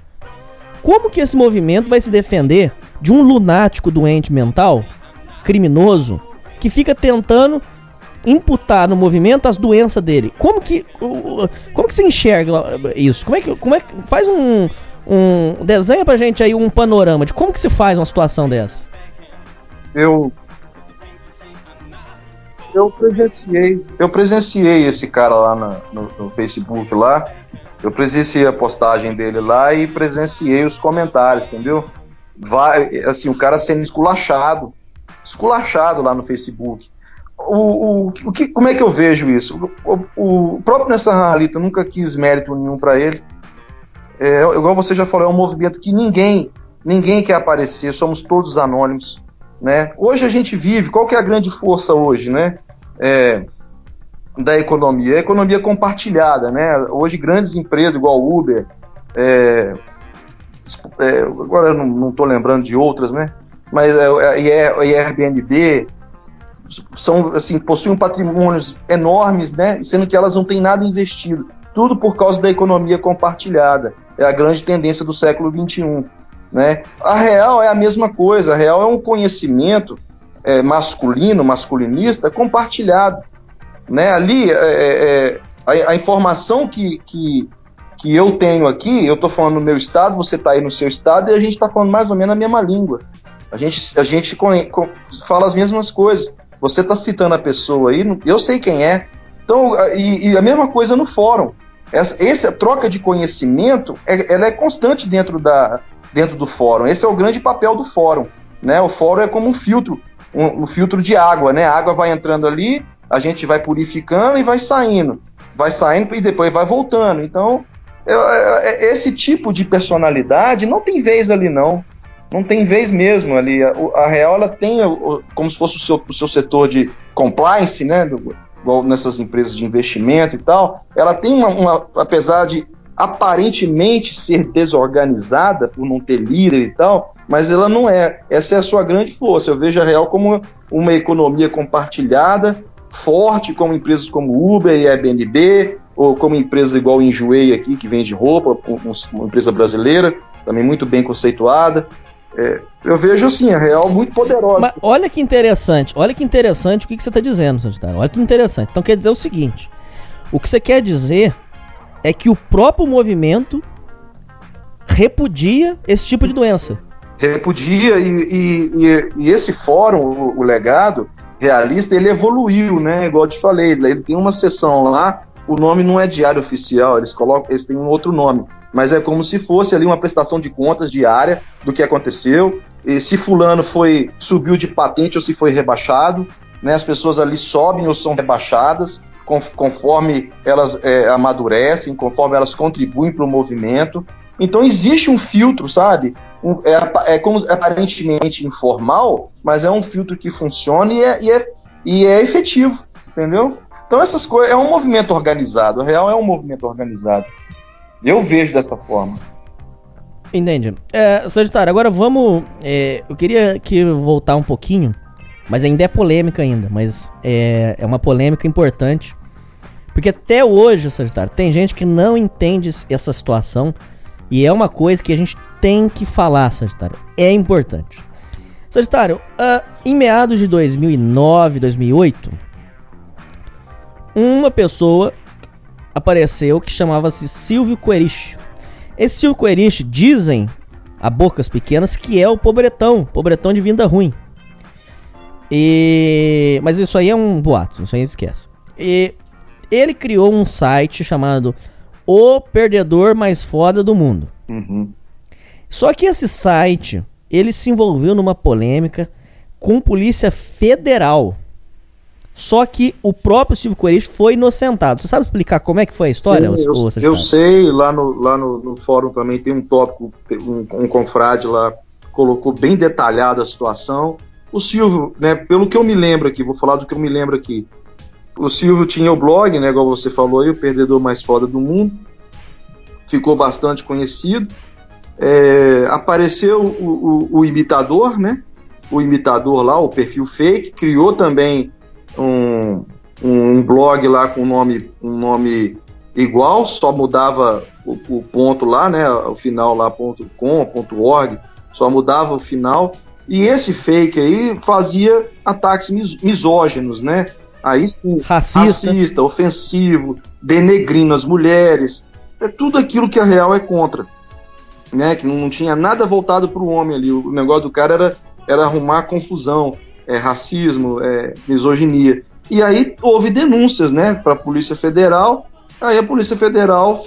Como que esse movimento vai se defender de um lunático doente mental, criminoso, que fica tentando imputar no movimento as doenças dele? Como que como que se enxerga isso? Como é que como é que faz um um desenha pra gente aí um panorama de como que se faz uma situação dessa? Eu eu presenciei, eu presenciei esse cara lá na, no, no, Facebook lá. Eu presenciei a postagem dele lá e presenciei os comentários, entendeu? Vai, assim, o cara sendo esculachado, esculachado lá no Facebook. O, o, o que, como é que eu vejo isso? O, o, próprio Nessa Ralita nunca quis mérito nenhum para ele. É, igual você já falou, é um movimento que ninguém, ninguém quer aparecer, somos todos anônimos. Né? Hoje a gente vive, qual que é a grande força hoje, né? É, da economia? A economia compartilhada, né? Hoje grandes empresas igual Uber, é, é, agora eu não estou lembrando de outras, né? Mas é, a Airbnb são assim possuem patrimônios enormes, né? Sendo que elas não têm nada investido. Tudo por causa da economia compartilhada. É a grande tendência do século XXI. Né? A real é a mesma coisa, a real é um conhecimento é, masculino, masculinista, compartilhado. Né? Ali, é, é, é a, a, informação que, que, que eu tenho aqui, eu estou falando no meu estado, você está aí no seu estado, e a gente está falando mais ou menos a mesma língua. A gente, a gente fala as mesmas coisas. Você está citando a pessoa aí, eu sei quem é. Então, e, e a mesma coisa no fórum. Essa, essa troca de conhecimento, é, ela é constante dentro da, dentro do fórum. Esse é o grande papel do fórum. Né? O fórum é como um filtro, um, um filtro de água. Né? A água vai entrando ali, a gente vai purificando e vai saindo. Vai saindo e depois vai voltando. Então, esse tipo de personalidade não tem vez ali, não. Não tem vez mesmo ali. A, a Real ela tem como se fosse o seu, o seu setor de compliance, né? Do, igual nessas empresas de investimento e tal. Ela tem uma, uma apesar de aparentemente ser desorganizada por não ter líder e tal, mas ela não é. Essa é a sua grande força. Eu vejo a Real como uma economia compartilhada, forte, como empresas como Uber e Airbnb, ou como empresas igual Enjoei aqui, que vende roupa, uma empresa brasileira, também muito bem conceituada. É, eu vejo assim, a Real muito poderosa. Mas olha que interessante, olha que interessante o que, que você está dizendo, Sagitário. Olha que interessante. Então quer dizer o seguinte: o que você quer dizer é que o próprio movimento repudia esse tipo de doença. Repudia, e, e, e esse fórum, o, o, legado realista, ele evoluiu, né? Igual eu te falei, ele tem uma sessão lá, o nome não é diário oficial, eles colocam, eles têm um outro nome, mas é como se fosse ali uma prestação de contas diária do que aconteceu, e se fulano foi subiu de patente ou se foi rebaixado, né? As pessoas ali sobem ou são rebaixadas, conforme elas é, amadurecem, conforme elas contribuem para o movimento. Então existe um filtro, sabe? Um, é, é, como aparentemente informal, mas é um filtro que funciona e é, e é, e é efetivo, entendeu? Então essas coisas é um movimento organizado. O real é um movimento organizado. Eu vejo dessa forma. Entendi. É, Sagitário, agora vamos. É, eu queria que voltar um pouquinho mas ainda é polêmica ainda, mas é, é uma polêmica importante. Porque até hoje, Sagitário, tem gente que não entende essa situação. E é uma coisa que a gente tem que falar, Sagitário. É importante. Sagitário, uh, em meados de 2009, 2008, uma pessoa apareceu que chamava-se Silvio Coerich. Esse Silvio Coerich, dizem a bocas pequenas, que é o pobretão, pobretão de vinda ruim. E... Mas isso aí é um boato, isso aí esquece. E ele criou um site chamado O Perdedor Mais Foda do Mundo. Uhum. Só que esse site, ele se envolveu numa polêmica com polícia federal. Só que o próprio Silvio Coelho foi inocentado. Você sabe explicar como é que foi a história? Sim, eu, eu sei, lá, no, lá no, no, fórum também tem um tópico, um, um confrade lá colocou bem detalhada a situação. O Silvio, né, pelo que eu me lembro aqui, vou falar do que eu me lembro aqui. O Silvio tinha o blog, né, igual você falou aí, o perdedor mais foda do mundo. Ficou bastante conhecido. É, apareceu o, o, o, imitador, né? o imitador lá, o perfil fake, criou também um, um blog lá com um nome, um nome igual, só mudava o, o ponto lá, né? O final lá, ponto .com, ponto .org, só mudava o final. E esse fake aí fazia ataques mis misóginos, né? Aí racista. racista, ofensivo, denegrindo as mulheres. É tudo aquilo que a real é contra. Né? Que não, não tinha nada voltado para o homem ali. O negócio do cara era, era arrumar confusão, é, racismo, é, misoginia. E aí houve denúncias né, para a Polícia Federal. Aí a Polícia Federal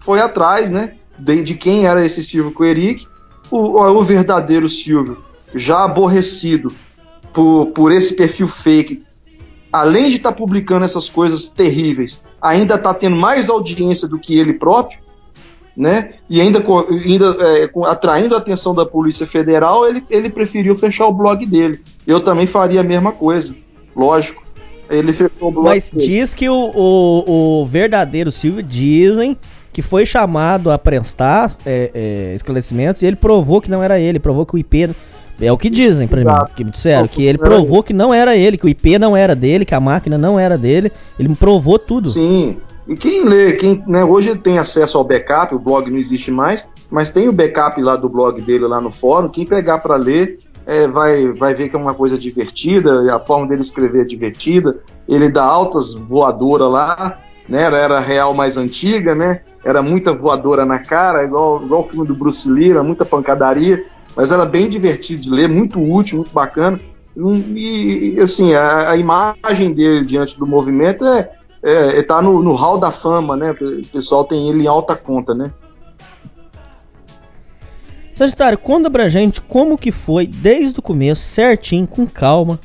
foi atrás né, de, de quem era esse Silvio Coeric. O, o verdadeiro Silvio, já aborrecido por, por esse perfil fake além de estar tá publicando essas coisas terríveis, ainda está tendo mais audiência do que ele próprio, né? E ainda, ainda é, atraindo a atenção da Polícia Federal, ele, ele preferiu fechar o blog dele. Eu também faria a mesma coisa, lógico. Ele fechou o blog. Mas dele. diz que o, o, o verdadeiro Silvio dizem que foi chamado a prestar é, é, esclarecimentos e ele provou que não era ele, provou que o IP é o que dizem pra Exato. mim, que me disseram, que ele provou que não era ele, que o IP não era dele, que a máquina não era dele, ele provou tudo. Sim, e quem lê, quem, né, hoje tem acesso ao backup, o blog não existe mais, mas tem o backup lá do blog dele lá no fórum, quem pegar para ler é, vai, vai ver que é uma coisa divertida, a forma dele escrever é divertida, ele dá altas voadoras lá, né, era real mais antiga, né, era muita voadora na cara, igual, igual o filme do Bruce Lee, era muita pancadaria, mas era bem divertido de ler, muito útil, muito bacana. E, assim, a, a imagem dele diante do movimento é, é, é tá no, no hall da fama, né? O pessoal tem ele em alta conta, né? Sagitário, conta pra gente como que foi desde o começo, certinho, com calma.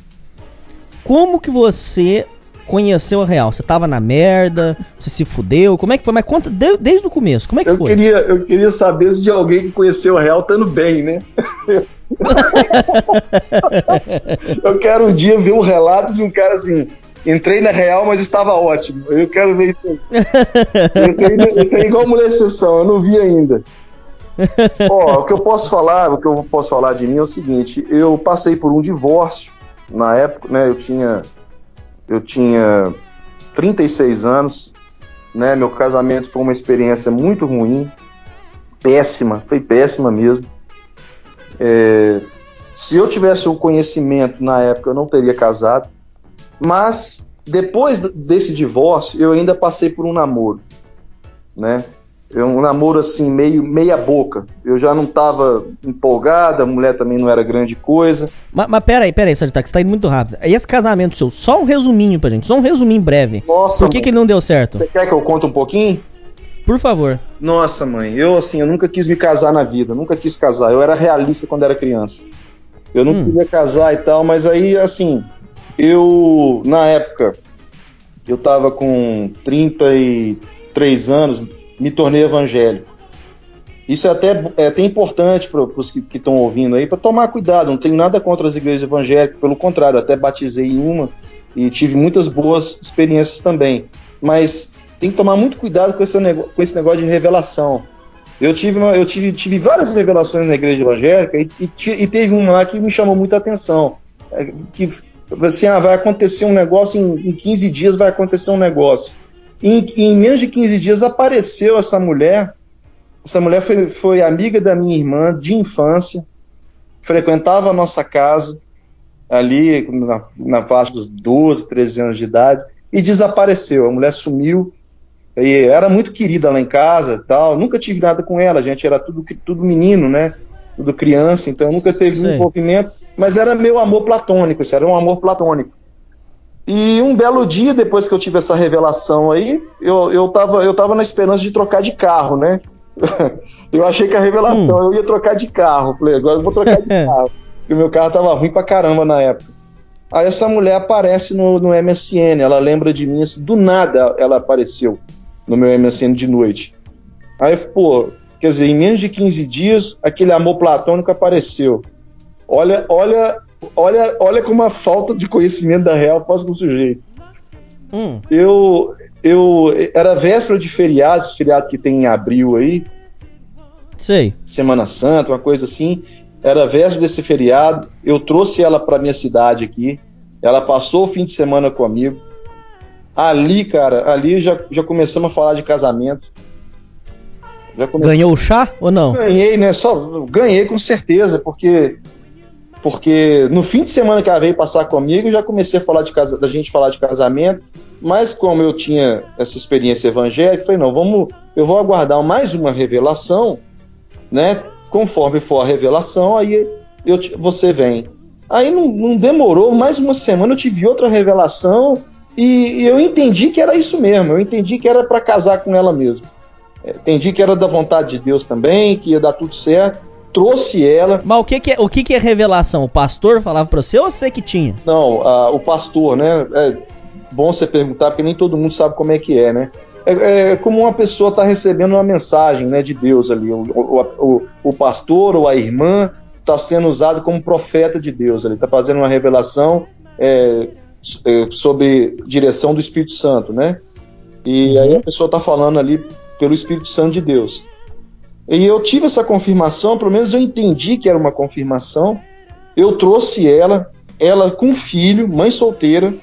Como que você conheceu a real? Você tava na merda? Você se fudeu? Como é que foi? Mas conta de, desde o começo, como é que eu foi? Queria, eu queria saber se de alguém que conheceu a real estando bem, né? eu quero um dia ver um relato de um cara assim. Entrei na real, mas estava ótimo. Eu quero ver isso. Isso aí é igual mulher exceção, eu não vi ainda. Ó, o que eu posso falar, o que eu posso falar de mim é o seguinte: eu passei por um divórcio na época, né? Eu tinha eu tinha 36 anos, né? Meu casamento foi uma experiência muito ruim, péssima, foi péssima mesmo. É, se eu tivesse o conhecimento na época, eu não teria casado. Mas depois desse divórcio, eu ainda passei por um namoro, né? um namoro assim, meio meia boca. Eu já não tava empolgada, a mulher também não era grande coisa. Mas, mas peraí, peraí, Sagitário, que você tá indo muito rápido. E esse casamento seu, só um resuminho pra gente, só um resuminho breve. Nossa, Por que, que ele não deu certo? Você quer que eu conte um pouquinho? Por favor. Nossa, mãe, eu assim, eu nunca quis me casar na vida, nunca quis casar. Eu era realista quando era criança. Eu não hum. queria casar e tal, mas aí, assim, eu, na época, eu tava com 33 anos, me tornei evangélico. Isso é até, é até importante para os que estão ouvindo aí, para tomar cuidado. Não tenho nada contra as igrejas evangélicas, pelo contrário, até batizei em uma e tive muitas boas experiências também. Mas tem que tomar muito cuidado com esse, negócio, com esse negócio de revelação. Eu tive, uma, eu tive, tive várias revelações na igreja evangélica e, e, e teve uma lá que me chamou muita atenção. É, que assim, ah, vai acontecer um negócio, em, em 15 dias vai acontecer um negócio. Em, em menos de 15 dias apareceu essa mulher. Essa mulher foi, foi amiga da minha irmã de infância, frequentava a nossa casa, ali na, na faixa dos 12, 13 anos de idade, e desapareceu. A mulher sumiu. E era muito querida lá em casa tal. Nunca tive nada com ela, a gente era tudo, tudo menino, né? Tudo criança, então nunca teve um envolvimento. Mas era meu amor platônico, isso era um amor platônico. E um belo dia, depois que eu tive essa revelação aí, eu, eu, tava, eu tava na esperança de trocar de carro, né? eu achei que a revelação hum. eu ia trocar de carro. Falei, agora eu vou trocar de carro. Porque o meu carro tava ruim pra caramba na época. Aí essa mulher aparece no, no MSN, ela lembra de mim, assim, do nada ela apareceu no meu MSN de noite. Aí, pô, quer dizer, em menos de 15 dias, aquele amor platônico apareceu. Olha, olha olha, olha como a falta de conhecimento da real faz com o sujeito. Hum. Eu, eu era véspera de feriados, feriado que tem em abril aí. Sei. Semana Santa, uma coisa assim. era véspera desse feriado, eu trouxe ela para minha cidade aqui, ela passou o fim de semana comigo. Ali, cara, ali já, já começamos a falar de casamento. Ganhou o chá ou não? Ganhei, né? Só ganhei com certeza, porque porque no fim de semana que ela veio passar comigo, já comecei a falar de casa, da gente falar de casamento, mas como eu tinha essa experiência evangélica, falei, não, vamos, eu vou aguardar mais uma revelação, né? Conforme for a revelação, aí eu, você vem. Aí não, não demorou, mais uma semana eu tive outra revelação e, e eu entendi que era isso mesmo, eu entendi que era para casar com ela mesmo. É, entendi que era da vontade de Deus também, que ia dar tudo certo trouxe ela. Mas o que, que é, o que, que é revelação? O pastor falava para você ou você que tinha? Não, a, o pastor, né? É bom você perguntar, porque nem todo mundo sabe como é que é, né? É, é como uma pessoa está recebendo uma mensagem né, de Deus ali. O, o, o, pastor ou a irmã está sendo usado como profeta de Deus. Ele está fazendo uma revelação é, é, sobre direção do Espírito Santo, né? E aí a pessoa está falando ali pelo Espírito Santo de Deus. E eu tive essa confirmação, pelo menos eu entendi que era uma confirmação. Eu trouxe ela, ela com filho, mãe solteira,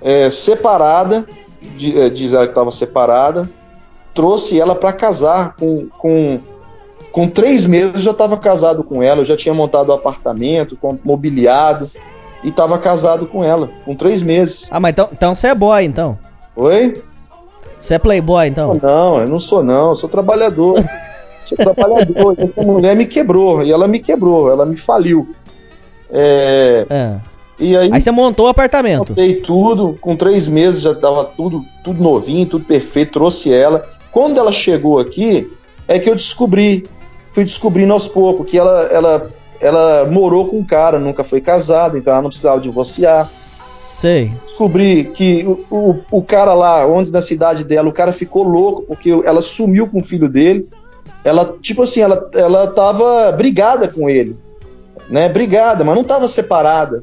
é, separada, é, diz ela que estava separada, trouxe ela para casar com, com, com três meses eu já estava casado com ela, eu já tinha montado o um apartamento, mobiliado e estava casado com ela, com três meses. Ah, mas então, então você é boy, então? Oi? Você é playboy, então? Não, eu não sou não, eu sou trabalhador. sou trabalhador. Essa mulher me quebrou, e ela me quebrou, ela me faliu. É... é. E aí, aí você montou o apartamento. Montei tudo, com três meses já tava tudo, tudo novinho, tudo perfeito, trouxe ela. Quando ela chegou aqui, é que eu descobri, fui descobrindo aos poucos, que ela, ela, ela morou com um cara, nunca foi casada, então ela não precisava divorciar. Sei. Descobri que o, o, o, cara lá, onde na cidade dela, o cara ficou louco porque ela sumiu com o filho dele. Ela, tipo assim, ela, ela tava brigada com ele. Né? Brigada, mas não tava separada.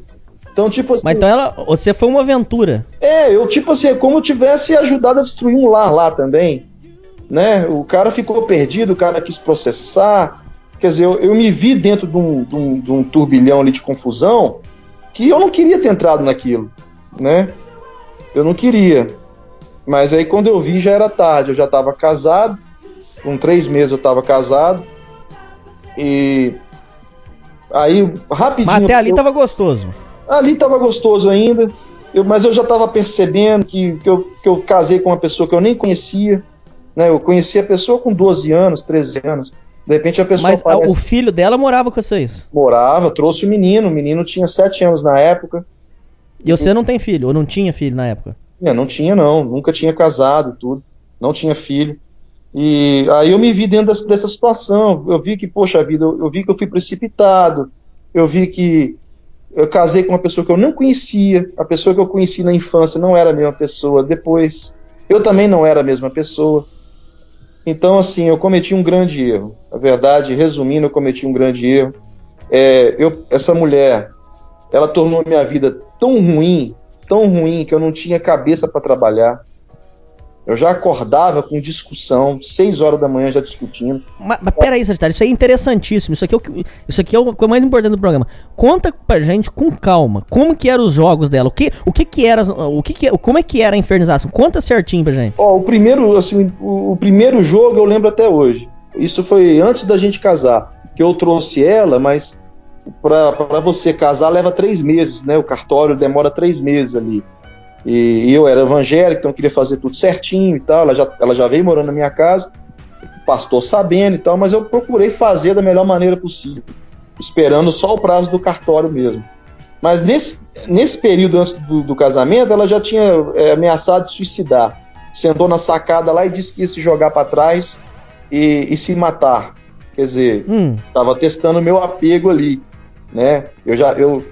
Então, tipo assim. Mas então ela, você foi uma aventura. É, eu, tipo assim, é como eu tivesse ajudado a destruir um lar lá também. Né? O cara ficou perdido, o cara quis processar. Quer dizer, eu, eu me vi dentro de um, de, um, de um turbilhão ali de confusão que eu não queria ter entrado naquilo né? Eu não queria. Mas aí quando eu vi já era tarde, eu já estava casado, com três meses eu estava casado. E aí rapidinho. Mas até ali eu... tava gostoso. Ali tava gostoso ainda. Eu, mas eu já estava percebendo que, que, eu, que eu casei com uma pessoa que eu nem conhecia. Né? Eu conheci a pessoa com 12 anos, 13 anos. De repente a pessoa. Mas o filho dela morava com vocês? Morava, trouxe o menino. O menino tinha 7 anos na época. E você não tem filho, ou não tinha filho na época? Não tinha não, nunca tinha casado tudo, não tinha filho. E aí eu me vi dentro dessa, dessa situação, eu vi que, poxa vida, eu, eu vi que eu fui precipitado, eu vi que eu casei com uma pessoa que eu não conhecia, a pessoa que eu conheci na infância não era a mesma pessoa depois, eu também não era a mesma pessoa. Então, assim, eu cometi um grande erro. Na verdade, resumindo, eu cometi um grande erro. É, eu, essa mulher, ela tornou minha vida tão ruim, tão ruim, que eu não tinha cabeça para trabalhar. Eu já acordava com discussão, seis horas da manhã já discutindo. Mas, mas peraí, Sagitário, isso é interessantíssimo. Isso aqui é, o, isso aqui é o mais importante do programa. Conta pra gente com calma. Como que eram os jogos dela? O que, o que que era, o que que, como é que era a infernização? Conta certinho pra gente. Ó, o primeiro, assim, o, o primeiro jogo eu lembro até hoje. Isso foi antes da gente casar. Que eu trouxe ela, mas para você casar leva três meses, né? O cartório demora três meses ali. E, e eu era evangélico, então eu queria fazer tudo certinho e tal. Ela já, ela já veio morando na minha casa, o pastor sabendo e tal, mas eu procurei fazer da melhor maneira possível, esperando só o prazo do cartório mesmo. Mas nesse, nesse período antes do, do casamento, ela já tinha é, ameaçado de suicidar. Sentou na sacada lá e disse que ia se jogar para trás e, e, se matar. Quer dizer, estava hum. testando meu apego ali né? Eu já eu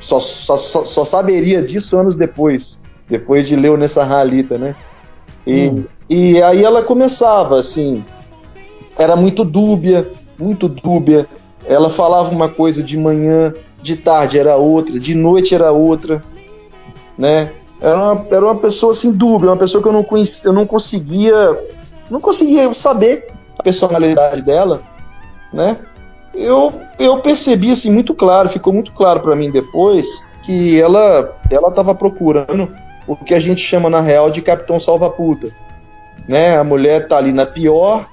só, só, só saberia disso anos depois, depois de ler Nessa Ralita, né? E, hum. e aí ela começava assim, era muito dúbia, muito dúbia. Ela falava uma coisa de manhã, de tarde era outra, de noite era outra, né? Era uma, era uma pessoa assim dúbia, uma pessoa que eu não conhecia, eu não conseguia, não conseguia saber a personalidade dela, né? eu, eu percebi assim muito claro, ficou muito claro para mim depois que ela ela estava procurando o que a gente chama na real de capitão salva-puta, né? A mulher tá ali na pior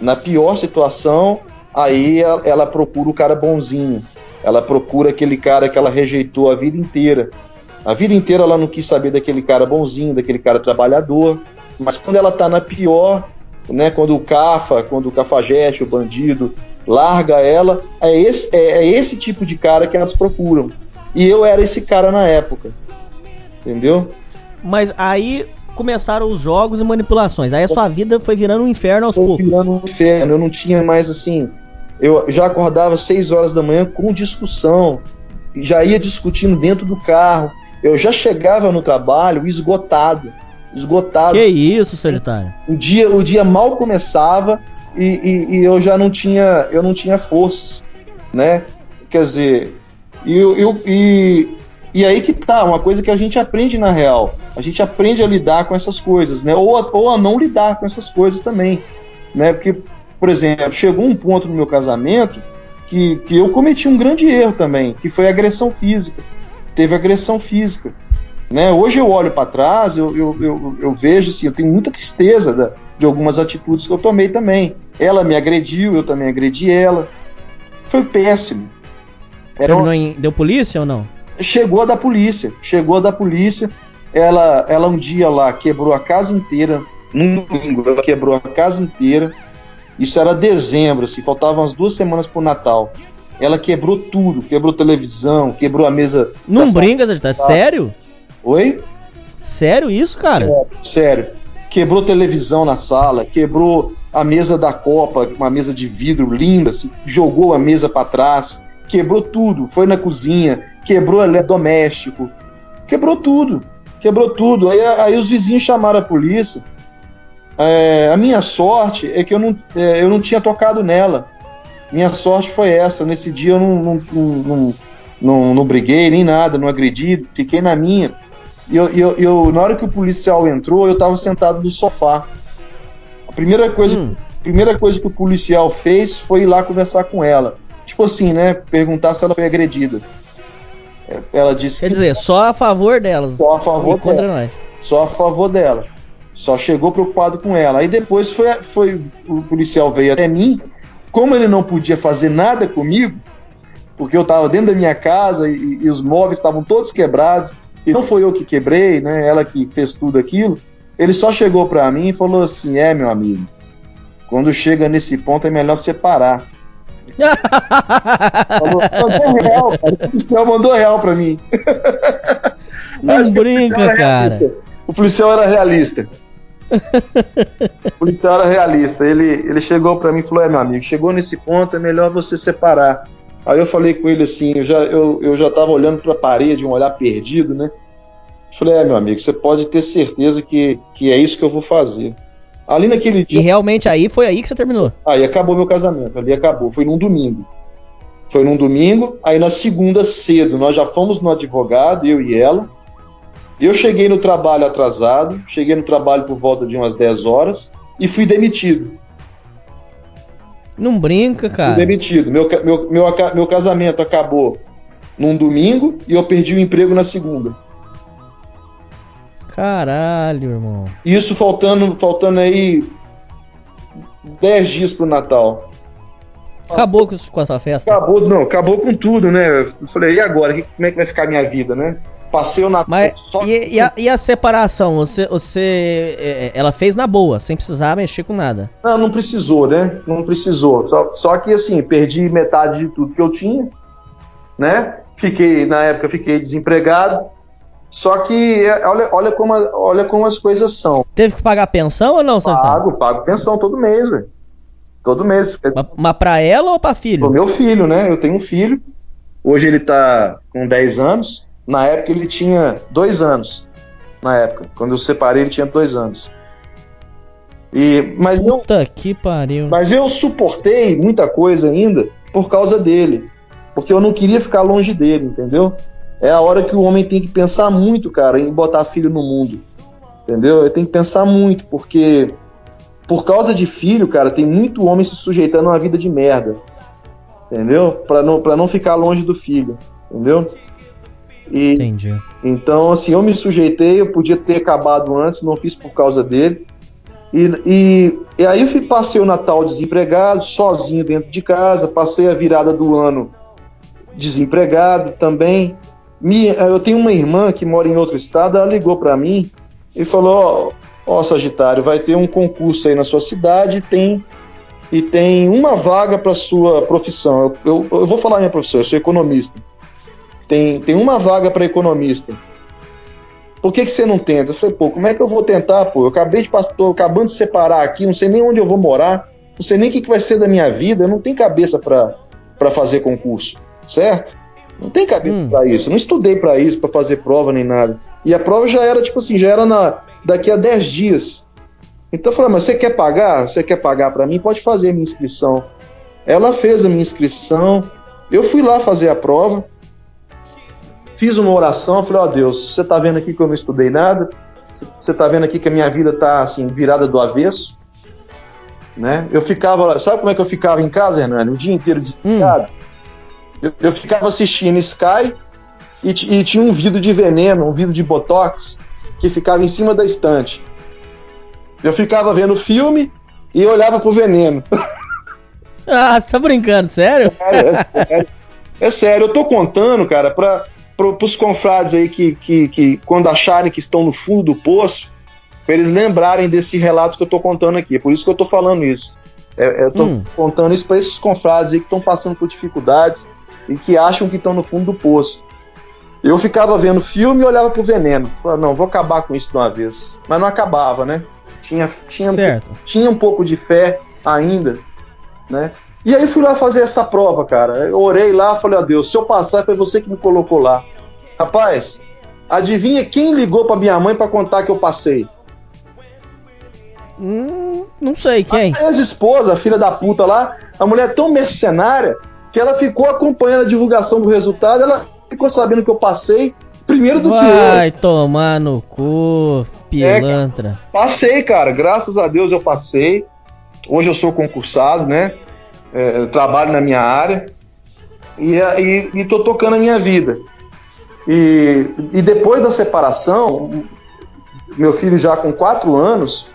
na pior situação, aí ela, ela procura o cara bonzinho. Ela procura aquele cara que ela rejeitou a vida inteira. A vida inteira ela não quis saber daquele cara bonzinho, daquele cara trabalhador. Mas quando ela tá na pior, né, quando o cafa, quando o cafajeste, o bandido, larga ela, é esse, é, é esse tipo de cara que elas procuram. E eu era esse cara na época. Entendeu? Mas aí começaram os jogos e manipulações. Aí a sua vida foi virando um inferno aos Foi poucos. virando um inferno. Eu não tinha mais assim. Eu já acordava às 6 horas da manhã com discussão. Já ia discutindo dentro do carro. Eu já chegava no trabalho esgotado. Esgotado. Que isso, Sagitário? O dia, o dia mal começava e, e- e eu já não tinha, eu não tinha forças, né? Quer dizer, e, eu, e, e aí que tá, uma coisa que a gente aprende na real. A gente aprende a lidar com essas coisas, né? Ou a, ou a não lidar com essas coisas também, né? Porque, por exemplo, chegou um ponto no meu casamento que, que eu cometi um grande erro também, que foi agressão física. Teve agressão física. Né? Hoje eu olho para trás, eu, eu, eu, eu vejo assim, eu tenho muita tristeza da- de algumas atitudes que eu tomei também. Ela me agrediu, eu também agredi ela. Foi péssimo. Era uma- Terminou em... Deu polícia ou não? Chegou a da polícia, chegou a da polícia. Ela, ela um dia lá quebrou a casa inteira, num domingo, ela quebrou a casa inteira. Isso era dezembro, assim, faltavam umas duas semanas pro Natal. Ela quebrou tudo, quebrou televisão, quebrou a mesa. Não brinca. Tá. Sério? Oi? Sério isso, cara? Sério. Quebrou televisão na sala, quebrou a mesa da Copa, uma mesa de vidro linda, assim, jogou a mesa para trás, quebrou tudo. Foi na cozinha, quebrou eletrodoméstico, quebrou tudo, quebrou tudo. Aí, aí os vizinhos chamaram a polícia. É, a minha sorte é que eu não, é, eu não tinha tocado nela. Minha sorte foi essa. Nesse dia eu não, não, não, não, não, não briguei nem nada, não agredi, fiquei na minha. E eu, eu, eu- na hora que o policial entrou, eu estava sentado no sofá. A primeira coisa, Hum. primeira coisa que o policial fez foi ir lá conversar com ela. Tipo assim, né? Perguntar se ela foi agredida. É, Ela disse Quer que dizer, só a favor delas. Só a favor e contra dela. nós. só a favor dela. Só chegou preocupado com ela. Aí depois foi, foi o policial veio até mim. Como ele não podia fazer nada comigo, porque eu estava dentro da minha casa e, e os móveis estavam todos quebrados, e não foi eu que quebrei, né? Ela que fez tudo aquilo. Ele só chegou para mim e falou assim: "É, meu amigo, quando chega nesse ponto é melhor separar". Falou, mandou real, cara. O policial mandou real pra mim. Não brinca, cara. realista. O policial era realista. o policial era realista. Ele, ele chegou pra mim e falou: É, meu amigo, chegou nesse ponto, é melhor você separar. Aí eu falei com ele assim: Eu já, eu, eu já tava olhando pra parede, um olhar perdido, né? Falei: É, meu amigo, você pode ter certeza que, que é isso que eu vou fazer. Ali naquele E dia. realmente aí foi aí que você terminou. Aí acabou meu casamento, ali acabou. Foi num domingo. Foi num domingo, aí na segunda cedo nós já fomos no advogado, eu e ela. Eu cheguei no trabalho atrasado, cheguei no trabalho por volta de umas 10 horas e fui demitido. Não brinca, Fui cara. demitido. Meu, meu, meu, meu casamento acabou num domingo e eu perdi o emprego na segunda. Caralho, irmão. Isso faltando, faltando aí 10 dias pro Natal. Acabou com, com a sua festa. Acabou, não, acabou com tudo, né? Eu falei, e agora? Que- Como é que vai ficar a minha vida, né? Passei o Natal Mas só. e, e a, e a separação? Você, você. é, Ela fez na boa, sem precisar mexer com nada. Não, não precisou, né? Não precisou. Só, só que assim, perdi metade de tudo que eu tinha, né? Fiquei, na época, fiquei desempregado. Só que é, olha, olha, como, olha como as coisas são. Teve que pagar pensão ou não, Santana? Pago, pago pensão todo mês, velho. Todo mês. Mas, mas pra ela ou pra pro filho? meu filho, né? Eu tenho um filho. Hoje ele tá com 10 anos. Na época ele tinha 2 anos. Na época. Quando eu separei, ele tinha 2 anos. E, mas eu, Puta que pariu. Mas eu suportei muita coisa ainda por causa dele. Porque eu não queria ficar longe dele, entendeu? É a hora que o homem tem que pensar muito, cara, em botar filho no mundo. Entendeu? Ele tem que pensar muito, porque por causa de filho, cara, tem muito homem se sujeitando a uma vida de merda. entendeu? Para não, pra não ficar longe do filho, entendeu? E, Entendi. Então, assim, eu me sujeitei, eu podia ter acabado antes, não fiz por causa dele. E, e, e aí eu passei o Natal desempregado, sozinho dentro de casa, passei a virada do ano desempregado também. Eu tenho uma irmã que mora em outro estado, ela ligou para mim e falou: Ó, ó, Sagitário, vai ter um concurso aí na sua cidade tem, e tem uma vaga para sua profissão. Eu, eu, eu vou falar minha profissão, eu sou economista. Tem, tem uma vaga para economista. Por que, que você não tenta? Eu falei, pô, como é que eu vou tentar, pô? Eu acabei de passar, acabando de separar aqui, não sei nem onde eu vou morar, não sei nem o que, que vai ser da minha vida, eu não tenho cabeça para fazer concurso, certo? Não tem cabeça Hum. pra isso. Eu não estudei pra isso, pra fazer prova nem nada. E a prova já era, tipo assim, já era na, daqui a 10 dias. Então eu falei, mas você quer pagar? Você quer pagar pra mim? Pode fazer a minha inscrição. Ela fez a minha inscrição. Eu fui lá fazer a prova. Fiz uma oração. Falei, ó Deus, você tá vendo aqui que eu não estudei nada? Você tá vendo aqui que a minha vida tá, assim, virada do avesso? Né? Eu ficava, sabe como é que eu ficava em casa, Hernani? O dia inteiro desligado. Eu, eu ficava assistindo Sky e, e tinha um vidro de veneno, um vidro de botox, que ficava em cima da estante. Eu ficava vendo filme e olhava pro veneno. Ah, você tá brincando, sério? É sério, é sério, eu tô contando, cara, para os confrades aí que, que, que, quando acharem que estão no fundo do poço, pra eles lembrarem desse relato que eu tô contando aqui. É por isso que eu tô falando isso. É, é, eu tô Hum. contando isso para esses confrades aí que estão passando por dificuldades e que acham que estão no fundo do poço. Eu ficava vendo filme e olhava pro veneno. Falava, não, vou acabar com isso de uma vez. Mas não acabava, né? Tinha, tinha, Certo. tinha um pouco de fé ainda, né? E aí fui lá fazer essa prova, cara. Eu orei lá, falei, ó Deus, se eu passar foi você que me colocou lá. Rapaz, adivinha quem ligou pra minha mãe pra contar que eu passei? Hum, não sei quem. A ex-esposa, a filha da puta lá, a mulher tão mercenária que ela ficou acompanhando a divulgação do resultado, ela ficou sabendo que eu passei primeiro do que eu. Vai tomar no cu, pilantra. Passei, cara. Graças a Deus eu passei. Hoje eu sou concursado, né? É, trabalho na minha área e, e, e tô tocando a minha vida. E, e depois da separação, meu filho já com quatro anos,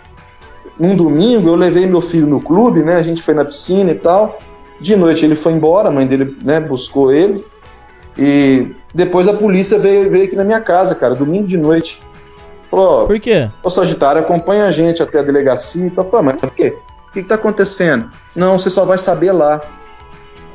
num domingo eu levei meu filho no clube, né? A gente foi na piscina e tal. De noite ele foi embora, a mãe dele né, buscou ele. E depois a polícia veio, veio aqui na minha casa, cara, domingo de noite. Falou, ó, Por quê? Ô Sagitário, acompanha a gente até a delegacia e. Falei, mas por quê? O que, que tá acontecendo? Não, você só vai saber lá.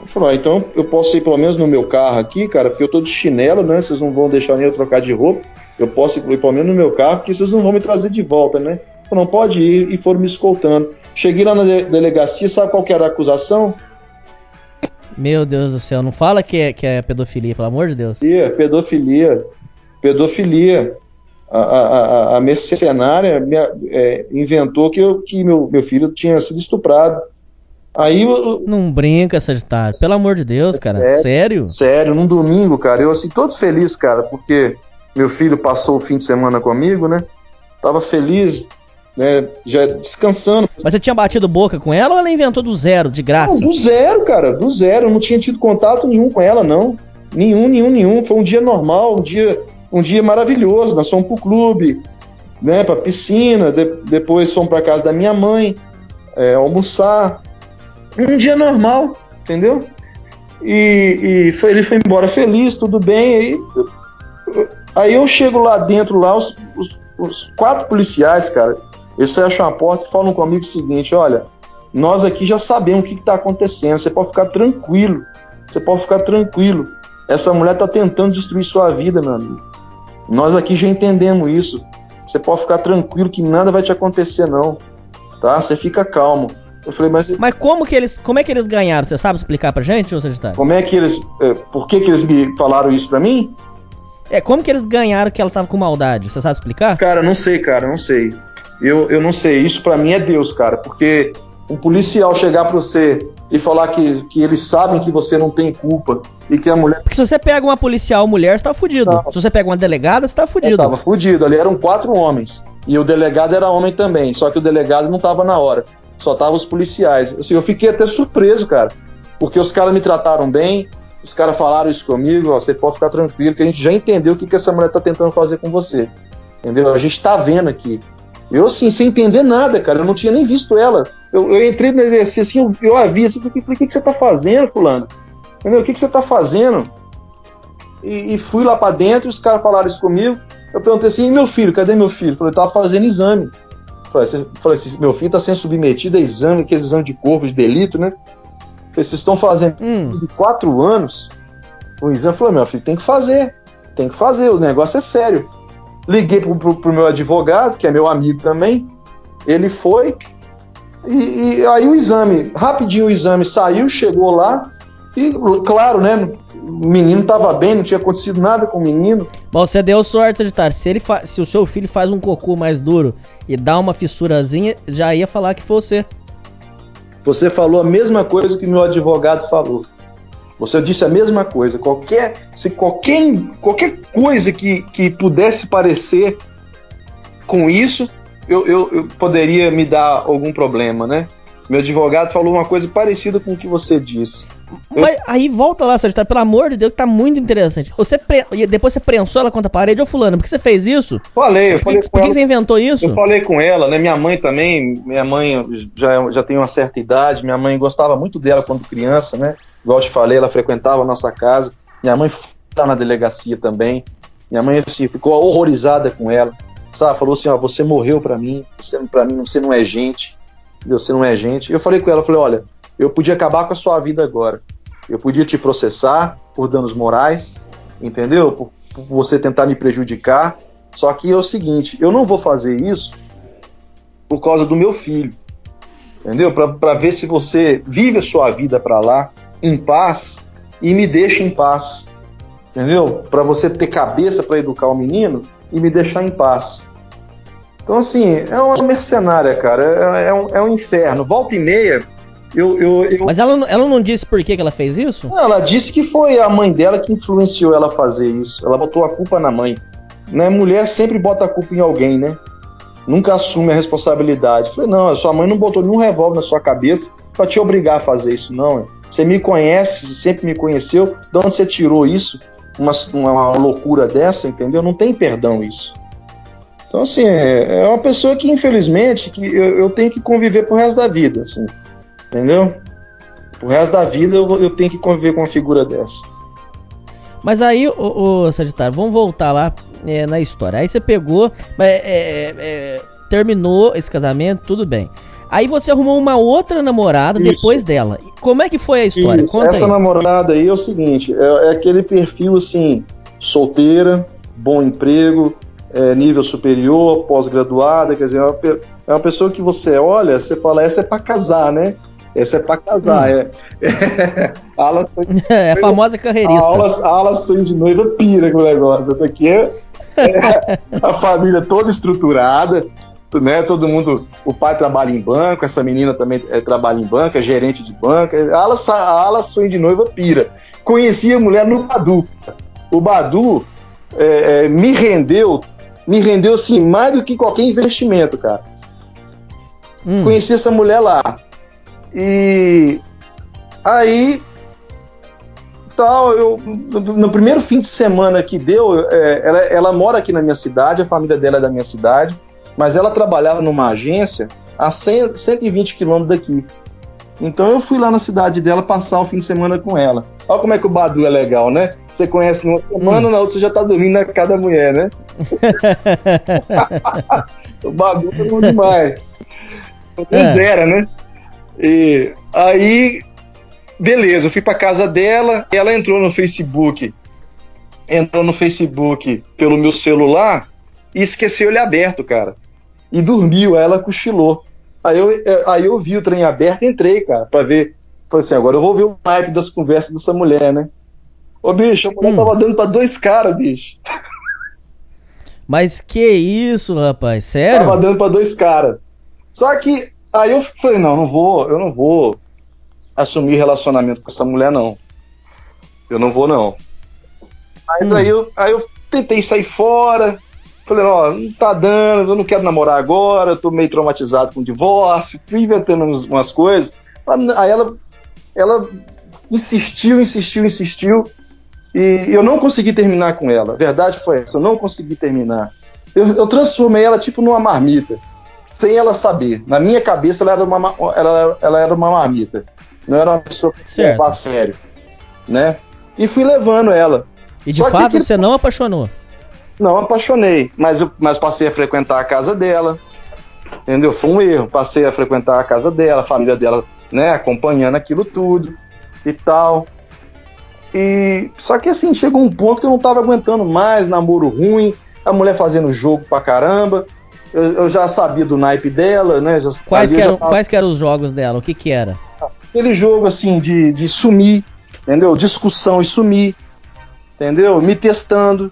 Eu falei, ah, então eu posso ir pelo menos no meu carro aqui, cara, porque eu tô de chinelo, né? Vocês não vão deixar nem eu trocar de roupa. Eu posso ir pelo menos no meu carro, porque vocês não vão me trazer de volta, né? Eu falei, não pode ir, e foram me escoltando. Cheguei lá na de- delegacia, sabe qual que era a acusação? Meu Deus do céu, não fala que é, que é pedofilia, pelo amor de Deus. Pedofilia, pedofilia, pedofilia. A, a, a- a mercenária me- é, inventou que, eu, que meu, meu filho tinha sido estuprado. Aí, eu- Não brinca, Sagitário. Pelo amor de Deus, cara. sério? Sério? sério, num domingo, cara, eu assim, todo feliz, cara, porque meu filho passou o fim de semana comigo, né? Tava feliz, né? Já descansando. Mas você tinha batido boca com ela ou ela inventou do zero, de Não, graça? do zero, cara, do zero. Eu não tinha tido contato nenhum com ela, não. Nenhum, nenhum, nenhum. Foi um dia normal, um dia, um dia maravilhoso. Nós fomos pro clube, né, pra piscina, de- depois fomos pra casa da minha mãe, é, almoçar. Um dia normal, entendeu? E, e foi- ele foi embora feliz, tudo bem. Aí, eu- aí eu chego lá dentro, lá, os, os- os quatro policiais, cara, eles fecham a porta e falam comigo o seguinte: olha, nós aqui já sabemos o que está acontecendo. Você pode ficar tranquilo. Você pode ficar tranquilo. Essa mulher está tentando destruir sua vida, meu amigo. Nós aqui já entendemos isso. Você pode ficar tranquilo que nada vai te acontecer, não. Tá? Você fica calmo. Eu falei, mas Mas como que eles. Como é que eles ganharam? Você sabe explicar pra gente, ô Sagitário? como é que eles. eh, Por que, que eles me falaram isso pra mim? É, como que eles ganharam que ela tava com maldade? Você sabe explicar? Cara, não sei, cara, não sei. Eu, eu não sei. Isso pra mim é Deus, cara. Porque um policial chegar pra você e falar que, que eles sabem que você não tem culpa e que a mulher Porque se você pega uma policial mulher, você tá fudido. Não. Se você pega uma delegada, você tá fudido. tava fudido. Ali eram quatro homens. E o delegado era homem também. Só que o delegado não tava na hora. Só tava os policiais. Assim, eu fiquei até surpreso, cara. Porque os caras me trataram bem, os caras falaram isso comigo, ó, você pode ficar tranquilo, que a gente já entendeu o que, que essa mulher tá tentando fazer com você. Entendeu? A gente tá vendo aqui. Eu, assim, sem entender nada, cara, eu não tinha nem visto ela. Eu, eu entrei na DSC, assim, eu, eu a vi, assim, falei, o que, que você tá fazendo, fulano? Entendeu? O que, que você tá fazendo? E, e fui lá para dentro, os caras falaram isso comigo. Eu perguntei assim, e meu filho, cadê meu filho? Falei, tava fazendo exame. Falei, falei assim, meu filho tá sendo submetido a exame, que é exame de corpo de delito, né? Falei, vocês estão fazendo hum. de quatro anos o exame. Falei, meu filho, tem que fazer. Tem que fazer, o negócio é sério. Liguei pro, pro, pro meu advogado, que é meu amigo também. Ele foi. E, e aí o exame, rapidinho o exame saiu, chegou lá. E, claro, né? O menino estava bem, não tinha acontecido nada com o menino. Bom, você deu sorte, Editar. Se, ele se o seu filho faz um cocô mais duro e dá uma fissurazinha, já ia falar que foi você. Você falou a mesma coisa que meu advogado falou. Você disse a mesma coisa. Qualquer, se qualquer, qualquer coisa que, que pudesse parecer com isso, eu, eu, eu poderia me dar algum problema, né? Meu advogado falou uma coisa parecida com o que você disse. Mas aí volta lá, Sagitário, pelo amor de Deus, que tá muito interessante. Você pre... Depois você prensou ela contra a parede, ô fulano, por que você fez isso? Falei, eu por falei que, por que você inventou isso? Eu falei com ela, né? Minha mãe também, minha mãe já, já tem uma certa idade, minha mãe gostava muito dela quando criança, né? Igual eu te falei, ela frequentava a nossa casa. Minha mãe lá na delegacia também. Minha mãe assim, ficou horrorizada com ela. Sabe? Falou assim: ó, você morreu para mim, você para mim você não é gente você não é gente. Eu falei com ela, falei, olha, eu podia acabar com a sua vida agora. Eu podia te processar por danos morais, entendeu? Por, por você tentar me prejudicar. Só que é o seguinte, eu não vou fazer isso por causa do meu filho, entendeu? Para ver se você vive a sua vida para lá em paz e me deixa em paz, entendeu? Para você ter cabeça para educar o menino e me deixar em paz. Então, assim, é uma mercenária, cara. É, é, um, é um inferno. Volta e meia. Eu, eu, eu... Mas ela, ela não disse por que, que ela fez isso? Não, ela disse que foi a mãe dela que influenciou ela a fazer isso. Ela botou a culpa na mãe. Né? Mulher sempre bota a culpa em alguém, né? Nunca assume a responsabilidade. Eu falei, não, a sua mãe não botou nenhum revólver na sua cabeça pra te obrigar a fazer isso, não. Você me conhece, sempre me conheceu. De onde você tirou isso? Uma, uma loucura dessa, entendeu? Não tem perdão isso. Então, assim, é, é uma pessoa que, infelizmente, que eu, eu, tenho que conviver pro resto da vida, assim, entendeu? Pro resto da vida eu, eu tenho que conviver com uma figura dessa. Mas aí, o, o Sagitário, vamos voltar lá é, na história. Aí você pegou, é, é, é, terminou esse casamento, tudo bem. Aí você arrumou uma outra namorada Isso. depois dela. Como é que foi a história? Essa aí. namorada aí é o seguinte, é, é aquele perfil assim, solteira, bom emprego, é, nível superior, pós-graduada, quer dizer, é uma, é uma, pessoa que você olha, você fala, essa é para casar, né? Essa é para casar. Hum. É, é, ala é a famosa carreirista. A ala, a ala sonho de noiva pira com o negócio. Essa aqui é, é a família toda estruturada, né? Todo mundo, o pai trabalha em banco, essa menina também é, trabalha em banco, é gerente de banco. A ala, a ala sonho de noiva pira. Conheci a mulher no Badu. O Badu é, é, me rendeu me rendeu assim mais do que qualquer investimento, cara. Hum. Conheci essa mulher lá. E aí tal, eu no primeiro fim de semana que deu, é, ela, ela mora aqui na minha cidade, a família dela é da minha cidade, mas ela trabalhava numa agência a 100, 120 quilômetros daqui. Então eu fui lá na cidade dela passar o fim de semana com ela. Olha como é que o Badu é legal, né? Você conhece numa semana, hum. na outra você já tá dormindo na casa da mulher, né? o Badu é bom demais. É. Era, né? E aí, beleza, eu fui pra casa dela, ela entrou no Facebook, entrou no Facebook pelo meu celular e esqueceu ele aberto, cara. E dormiu, aí ela cochilou. Aí eu, é, aí eu vi o trem aberto e entrei, cara, pra ver. Falei assim, agora eu vou ver o naipe das conversas dessa mulher, né? Ô, bicho, a mulher hum. tava dando pra dois caras, bicho. Mas que isso, rapaz? Sério? Tava dando pra dois caras. Só que aí eu falei, não, não vou, eu não vou assumir relacionamento com essa mulher, não. Eu não vou, não. Mas hum. aí, eu, aí eu tentei sair fora, Falei, ó, não tá dando, eu não quero namorar agora, tô meio traumatizado com o divórcio, fui inventando umas, umas coisas. Aí ela, ela insistiu, insistiu, insistiu. E eu não consegui terminar com ela. A verdade foi essa, eu não consegui terminar. Eu, eu transformei ela tipo numa marmita, sem ela saber. Na minha cabeça ela era uma, ela, ela era uma marmita. Não era uma pessoa que levava a sério. Né? E fui levando ela. E de Só fato você não apaixonou? Não apaixonei, mas eu mas passei a frequentar a casa dela. Entendeu? Foi um erro. Passei a frequentar a casa dela, a família dela, né, acompanhando aquilo tudo e tal. E só que assim, chegou um ponto que eu não tava aguentando mais, namoro ruim, a mulher fazendo jogo pra caramba. Eu, eu já sabia do naipe dela, né? Já, quais, que eram, tava... quais que eram os jogos dela? O que que era? Aquele jogo assim de, de sumir, entendeu? Discussão e sumir, entendeu? Me testando,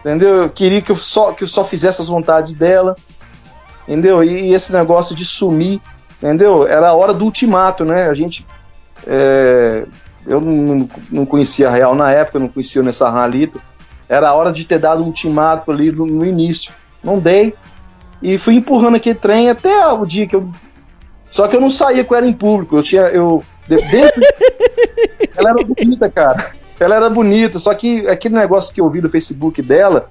entendeu? Eu queria que eu só, que eu só fizesse as vontades dela, entendeu? E, e esse negócio de sumir, entendeu? Era a hora do ultimato, né? A gente é, eu não, não conhecia a Real na época, não conhecia o Nessa Ralito. Era a hora de ter dado um ultimato ali no, no, início. Não dei. E fui empurrando aquele trem até o dia que eu. Só que eu não saía com ela em público. Eu tinha. Eu, dentro... ela era bonita, cara. Ela era bonita, só que aquele negócio que eu vi do Facebook dela,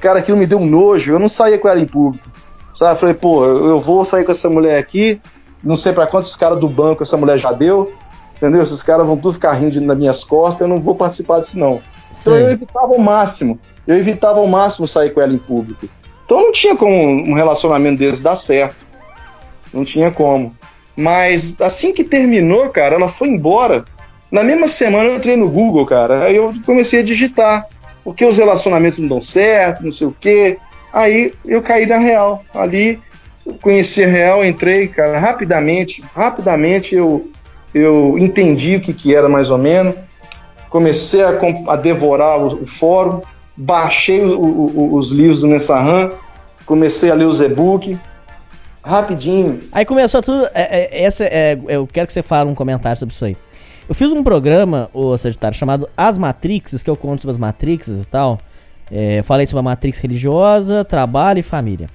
cara, aquilo me deu um nojo. Eu não saía com ela em público. Sabe? Eu falei, pô, eu vou sair com essa mulher aqui. Não sei para quantos caras do banco essa mulher já deu entendeu? Esses caras vão tudo ficar rindo nas minhas costas, eu não vou participar disso não. Sim. Então eu evitava ao máximo, eu evitava ao máximo sair com ela em público. Então não tinha como um relacionamento deles dar certo. Não tinha como. Mas assim que terminou, cara, ela foi embora. Na mesma semana eu entrei no Google, cara. Aí eu comecei a digitar. Porque os relacionamentos não dão certo, não sei o quê. Aí eu caí na real. Ali, conheci a real, entrei, cara, rapidamente. Rapidamente eu eu entendi o que, que era mais ou menos, comecei a, a devorar o, o, fórum, baixei o, o, os livros do Nessahan, comecei a ler os e-book, rapidinho. Aí começou tudo. É, é, essa, é, eu quero que você fale um comentário sobre isso aí. Eu fiz um programa, o Sagitário, chamado As Matrixes, que eu conto sobre as Matrixes e tal. É, falei sobre a Matrix religiosa, trabalho e família.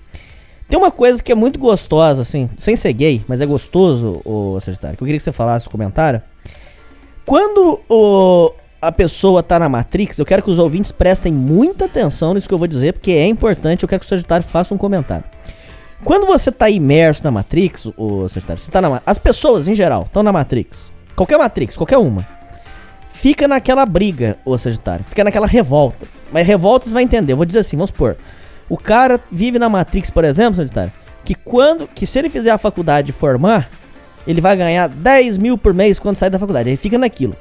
Tem uma coisa que é muito gostosa, assim, sem ser gay, mas é gostoso, o Sagitário, que eu queria que você falasse no comentário. Quando o, a pessoa tá na Matrix, eu quero que os ouvintes prestem muita atenção nisso que eu vou dizer, porque é importante, eu quero que o Sagitário faça um comentário. Quando você tá imerso na Matrix, o Sagitário, você tá na as pessoas em geral estão na Matrix. Qualquer Matrix, qualquer uma. Fica naquela briga, o Sagitário, fica naquela revolta. Mas revolta você vai entender, eu vou dizer assim, vamos supor. O cara vive na Matrix, por exemplo, Sagitário, que quando. Que se ele fizer a faculdade e formar, ele vai ganhar 10 mil por mês quando sai da faculdade. Ele fica naquilo.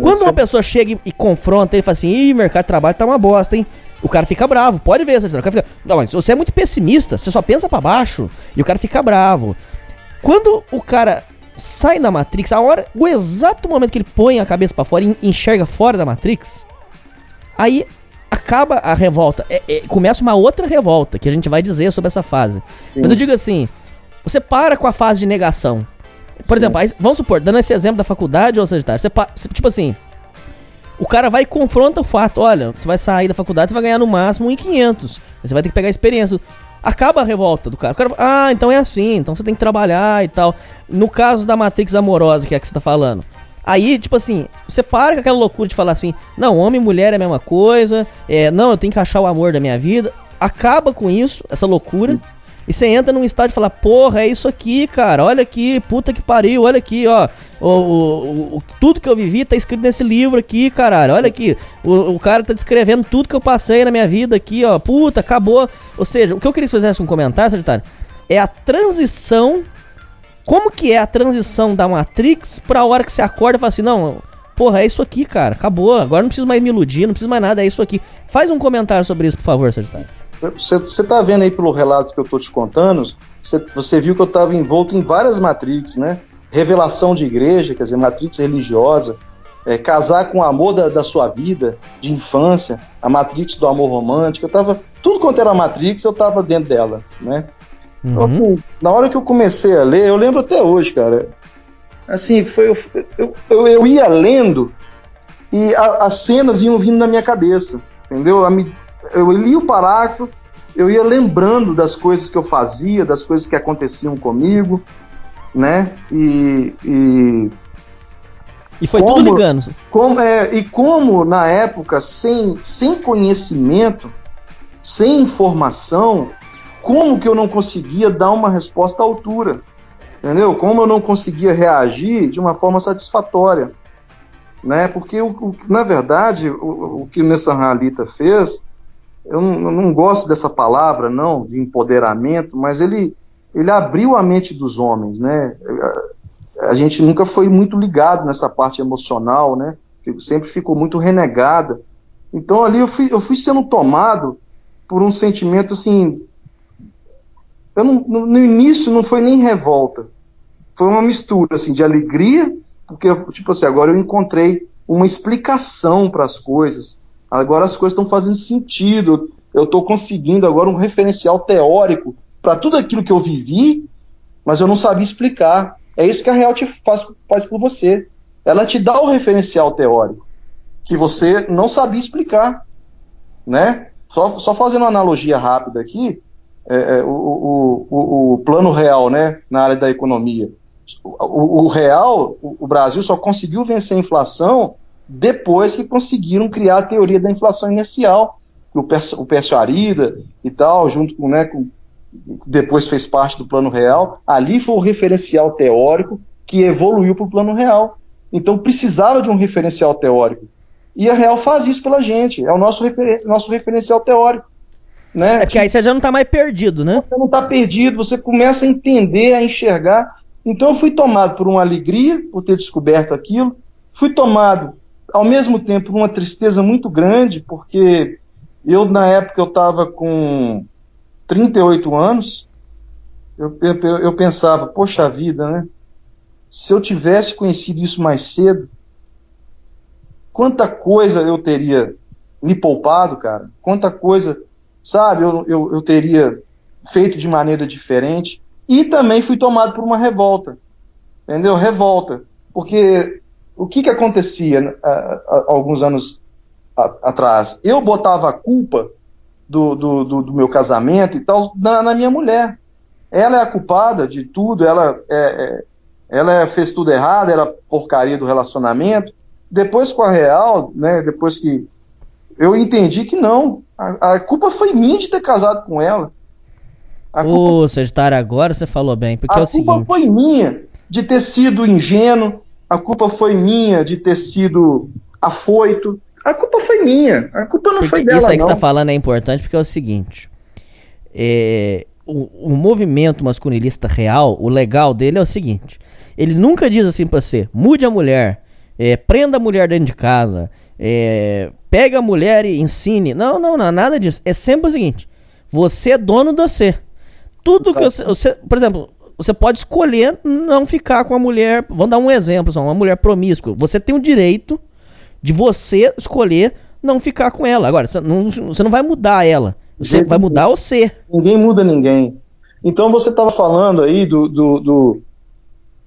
Quando uma pessoa chega e, e confronta, ele fala assim, ih, mercado de trabalho tá uma bosta, hein? O cara fica bravo, pode ver. O cara fica, não, mas você é muito pessimista, você só pensa para baixo. E o cara fica bravo. Quando o cara sai da Matrix, a hora, o exato momento que ele põe a cabeça para fora e enxerga fora da Matrix, aí acaba a revolta. É, é, começa uma outra revolta que a gente vai dizer sobre essa fase. Sim. Mas eu digo assim: você para com a fase de negação. Por Sim. exemplo, aí, vamos supor, dando esse exemplo da faculdade ou Sagitário, você, você, tipo assim, o cara vai e confronta o fato: olha, você vai sair da faculdade, você vai ganhar no máximo 1.500. Você vai ter que pegar a experiência. Acaba a revolta do cara. O cara ah, então é assim, então você tem que trabalhar e tal. No caso da Matrix amorosa, que é que você tá falando. Aí, tipo assim, você para com aquela loucura de falar assim, não, homem e mulher é a mesma coisa, é, não, eu tenho que achar o amor da minha vida. Acaba com isso, essa loucura. E você entra num estádio e fala, porra, é isso aqui, cara. Olha aqui, puta que pariu, olha aqui, ó. O, o, o, tudo que eu vivi tá escrito nesse livro aqui, caralho. Olha aqui. O, o cara tá descrevendo tudo que eu passei na minha vida aqui, ó. Puta, acabou. Ou seja, o que eu queria que você fizesse um comentário, Sagitário, é a transição como que é a transição da Matrix pra hora que você acorda e fala assim, não, porra, é isso aqui, cara, acabou, agora não preciso mais me iludir, não preciso mais nada, é isso aqui. Faz um comentário sobre isso, por favor, Sagitário. Você tá vendo aí pelo relato que eu tô te contando, você, você viu que eu tava envolto em várias Matrix, né? Revelação de igreja, quer dizer, Matrix religiosa, é, casar com o amor da, da, sua vida, de infância, a Matrix do amor romântico, eu tava, tudo quanto era Matrix, eu tava dentro dela, né? Então, uhum. Então, assim, na hora que eu comecei a ler, eu lembro até hoje, cara. Assim, foi, eu, eu, eu ia lendo e a, as cenas iam vindo na minha cabeça, entendeu? Eu li o parágrafo, eu ia lembrando das coisas que eu fazia, das coisas que aconteciam comigo, né? E, e E foi como, tudo ligando. Como, é, e como, na época, sem, sem conhecimento, sem informação, como que eu não conseguia dar uma resposta à altura? Entendeu? Como eu não conseguia reagir de uma forma satisfatória. Né? Porque, o, o na verdade, o, o que Nessa Halita fez, eu não, eu não gosto dessa palavra, não, de empoderamento, mas ele, ele abriu a mente dos homens, né? A gente nunca foi muito ligado nessa parte emocional, né? Sempre ficou muito renegada. Então ali eu fui, eu fui sendo tomado por um sentimento assim. Eu não, no, no início não foi nem revolta, foi uma mistura assim de alegria, porque tipo assim agora eu encontrei uma explicação para as coisas. Agora as coisas estão fazendo sentido. Eu estou conseguindo agora um referencial teórico para tudo aquilo que eu vivi, mas eu não sabia explicar. É isso que a Real te faz, faz por você. Ela te dá o referencial teórico que você não sabia explicar, né? Só, só fazendo uma analogia rápida aqui, é, é, o, o, o, o, plano real, né, na área da economia. O, real, o, Brasil só conseguiu vencer a inflação depois que conseguiram criar a teoria da inflação inercial, o, o Pércio Arida e tal, junto com, né, com depois fez parte do plano real, ali foi o referencial teórico que evoluiu para o plano real. Então precisava de um referencial teórico. E a Real faz isso pela gente, é o nosso, refer nosso referencial teórico. Né? É que aí você já não está mais perdido, né? Você não está perdido, você começa a entender, a enxergar. Então eu fui tomado por uma alegria por ter descoberto aquilo, fui tomado ao mesmo tempo uma tristeza muito grande, porque eu na época eu estava com 38 anos, eu, eu, eu pensava, poxa vida, né? Se eu tivesse conhecido isso mais cedo, quanta coisa eu teria me poupado, cara. Quanta coisa, sabe, eu, eu, eu teria feito de maneira diferente. E também fui tomado por uma revolta. Entendeu? Revolta. Porque o que, que acontecia uh, alguns anos atrás? Eu botava a culpa do, do, do, do meu casamento e tal na, na, minha mulher. Ela é a culpada de tudo, ela, é, é, ela fez tudo errado, era porcaria do relacionamento. Depois com a Real, né, depois que eu entendi que não, a, a culpa foi minha de ter casado com ela. A Ô, culpa... Sagitário, agora você falou bem, porque a é o seguinte... A culpa foi minha de ter sido ingênuo, a culpa foi minha de ter sido afoito, a culpa foi minha. A culpa não porque foi dela. Isso aí que você está falando é importante porque é o seguinte: é, o, o, movimento masculinista real, o legal dele é o seguinte: ele nunca diz assim para você, mude a mulher, é, prenda a mulher dentro de casa, é, pega a mulher e ensine. Não, não, não, nada disso. É sempre o seguinte: você é dono do você. Tudo que você, você, por exemplo, você pode escolher não ficar com a mulher. Vamos dar um exemplo, uma mulher promíscua. Você tem o direito de você escolher não ficar com ela. Agora, você não, você não vai mudar ela. Você vai mudar você. Ninguém muda ninguém. Então você estava falando aí do. do, do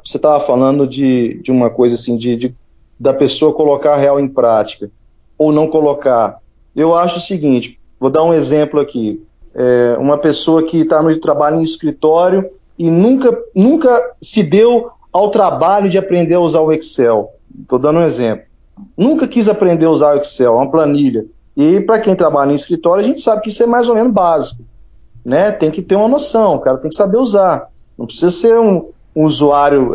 você estava falando de, de uma coisa assim, de, de, da pessoa colocar a real em prática, ou não colocar. Eu acho o seguinte, vou dar um exemplo aqui. É, uma pessoa que está no trabalho em escritório e nunca, nunca se deu ao trabalho de aprender a usar o Excel. Estou dando um exemplo. Nunca quis aprender a usar o Excel, uma planilha. E para quem trabalha em escritório, a gente sabe que isso é mais ou menos básico. Né? Tem que ter uma noção, o cara tem que saber usar. Não precisa ser um, um usuário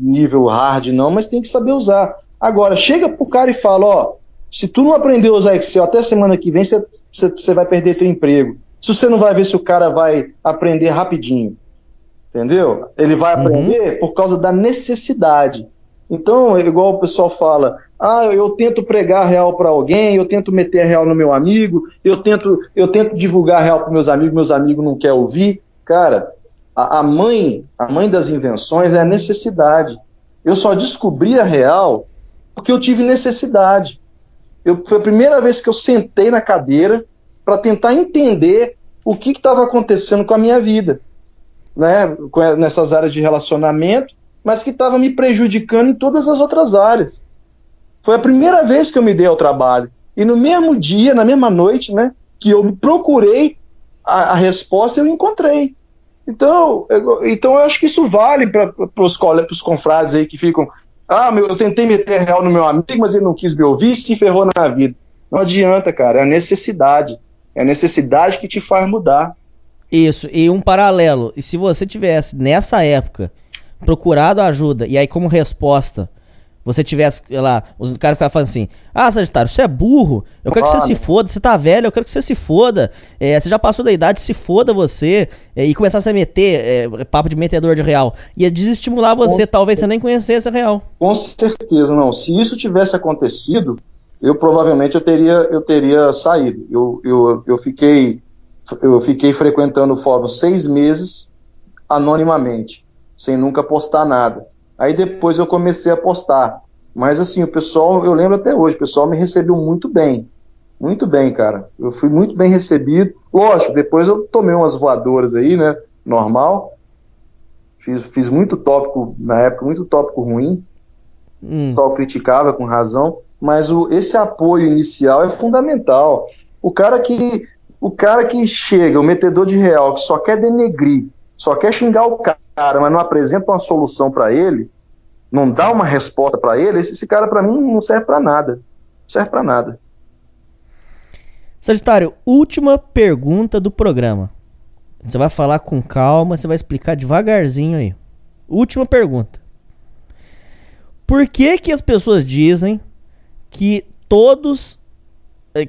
nível hard, não, mas tem que saber usar. Agora, chega pro cara e fala, ó, se tu não aprender a usar Excel até semana que vem, você vai perder teu emprego. Se você não vai ver se o cara vai aprender rapidinho. Entendeu? Ele vai uhum. aprender por causa da necessidade. Então, igual o pessoal fala, ah, eu tento pregar real para alguém, eu tento meter real no meu amigo, eu tento, eu tento divulgar real para meus amigos, meus amigos não querem ouvir. Cara, a, a, mãe, a mãe das invenções é a necessidade. Eu só descobri a real porque eu tive necessidade. Eu, foi a primeira vez que eu sentei na cadeira para tentar entender o que estava acontecendo com a minha vida, né? Nessas áreas de relacionamento, mas que estava me prejudicando em todas as outras áreas. Foi a primeira vez que eu me dei ao trabalho. E no mesmo dia, na mesma noite, né, que eu procurei a, a resposta, eu encontrei. Então eu, então eu acho que isso vale para os confrades aí que ficam Ah, meu, eu tentei meter real no meu amigo, mas ele não quis me ouvir e se ferrou na vida. Não adianta, cara. É a necessidade. É a necessidade que te faz mudar. Isso, e um paralelo. E se você tivesse, nessa época, procurado ajuda, e aí como resposta, você tivesse, sei lá, os caras ficavam falando assim, ah, Sagitário, você é burro, eu quero que você se foda, você tá velho, eu quero que você se foda, é, você já passou da idade, se foda você, é, e começasse a meter, é, papo de metedor de real, ia desestimular você, Com talvez você nem conhecesse a real. Com certeza, não, se isso tivesse acontecido, eu provavelmente eu teria, eu teria saído, eu, eu, eu fiquei eu fiquei frequentando o fórum seis meses anonimamente, sem nunca postar nada. Aí depois eu comecei a postar. Mas assim, o pessoal, eu lembro até hoje, o pessoal me recebeu muito bem. Muito bem, cara. Eu fui muito bem recebido. Lógico, depois eu tomei umas voadoras aí, né? Normal. Fiz, fiz muito tópico, na época, muito tópico ruim. Hum. O pessoal criticava com razão. Mas o, esse apoio inicial é fundamental. O cara que o cara que chega, o metedor de real, que só quer denegrir, só quer xingar o cara, mas não apresenta uma solução para ele, não dá uma resposta para ele, esse, esse cara para mim não serve para nada. Não serve para nada. Sagitário, última pergunta do programa. Você vai falar com calma, você vai explicar devagarzinho aí. Última pergunta. Por que que as pessoas dizem que todos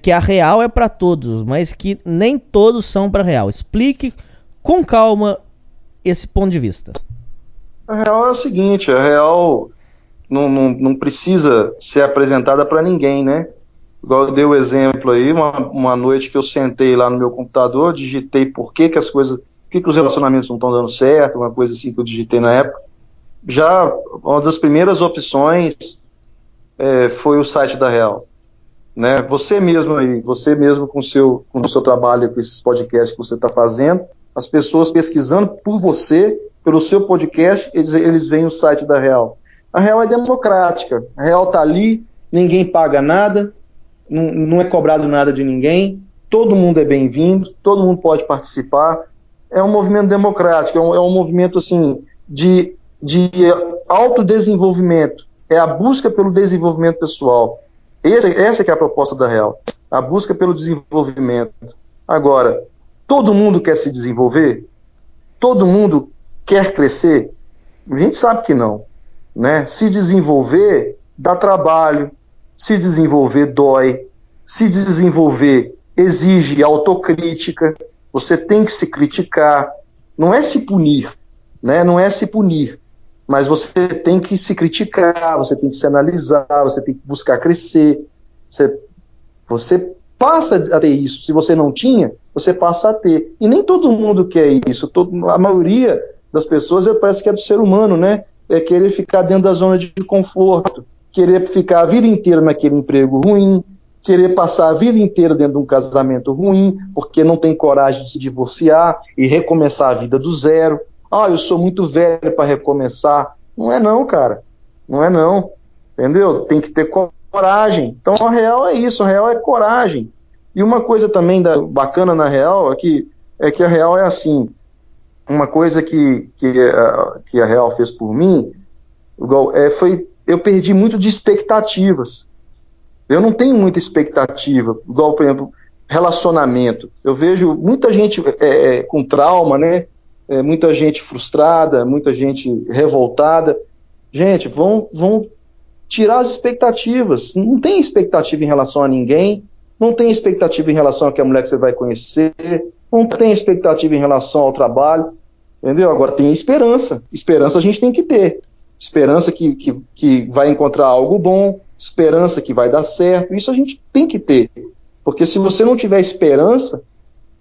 que a real é para todos, mas que nem todos são para real? Explique com calma esse ponto de vista. A real é o seguinte, a real não, não, não precisa ser apresentada para ninguém, né? Igual eu dei o exemplo aí, uma, uma noite que eu sentei lá no meu computador, digitei por que, que as coisas, por que, que os relacionamentos não estão dando certo, uma coisa assim que eu digitei na época. Já uma das primeiras opções é, foi o site da Real. Né? Você mesmo aí, você mesmo com, seu, com o seu trabalho, com esses podcasts que você está fazendo, as pessoas pesquisando por você, pelo seu podcast, eles, eles veem o site da Real. A Real é democrática. A Real está ali, ninguém paga nada, não, não é cobrado nada de ninguém, todo mundo é bem-vindo, todo mundo pode participar. É um movimento democrático, é um, é um movimento assim de, de autodesenvolvimento. É a busca pelo desenvolvimento pessoal. Essa, essa é a proposta da Real. A busca pelo desenvolvimento. Agora, Todo mundo quer se desenvolver? Todo mundo quer crescer? A gente sabe que não. Né? Se desenvolver dá trabalho, se desenvolver dói, se desenvolver exige autocrítica, você tem que se criticar, não é se punir, né? não é se punir, mas você tem que se criticar, você tem que se analisar, você tem que buscar crescer, você, você passa a ter isso. Se você não tinha, você passa a ter. E nem todo mundo quer isso. Todo, a maioria das pessoas parece que é do ser humano, né? É querer ficar dentro da zona de conforto, querer ficar a vida inteira naquele emprego ruim, querer passar a vida inteira dentro de um casamento ruim, porque não tem coragem de se divorciar e recomeçar a vida do zero. Ah, eu sou muito velho para recomeçar. Não é não, cara. Não é não. Entendeu? Tem que ter coragem. Então a real é isso, a real é coragem. E uma coisa também da, bacana na Real é que, é que a Real é assim. Uma coisa que, que, a, que a Real fez por mim igual, é, foi. Eu perdi muito de expectativas. Eu não tenho muita expectativa, igual, por exemplo, relacionamento. Eu vejo muita gente é, é, com trauma, né? É, muita gente frustrada, muita gente revoltada. Gente, vão, vão tirar as expectativas. Não tem expectativa em relação a ninguém não tem expectativa em relação a que a mulher que você vai conhecer, não tem expectativa em relação ao trabalho, entendeu? Agora tem esperança. Esperança a gente tem que ter. Esperança que, que, que vai encontrar algo bom, esperança que vai dar certo, isso a gente tem que ter. Porque se você não tiver esperança,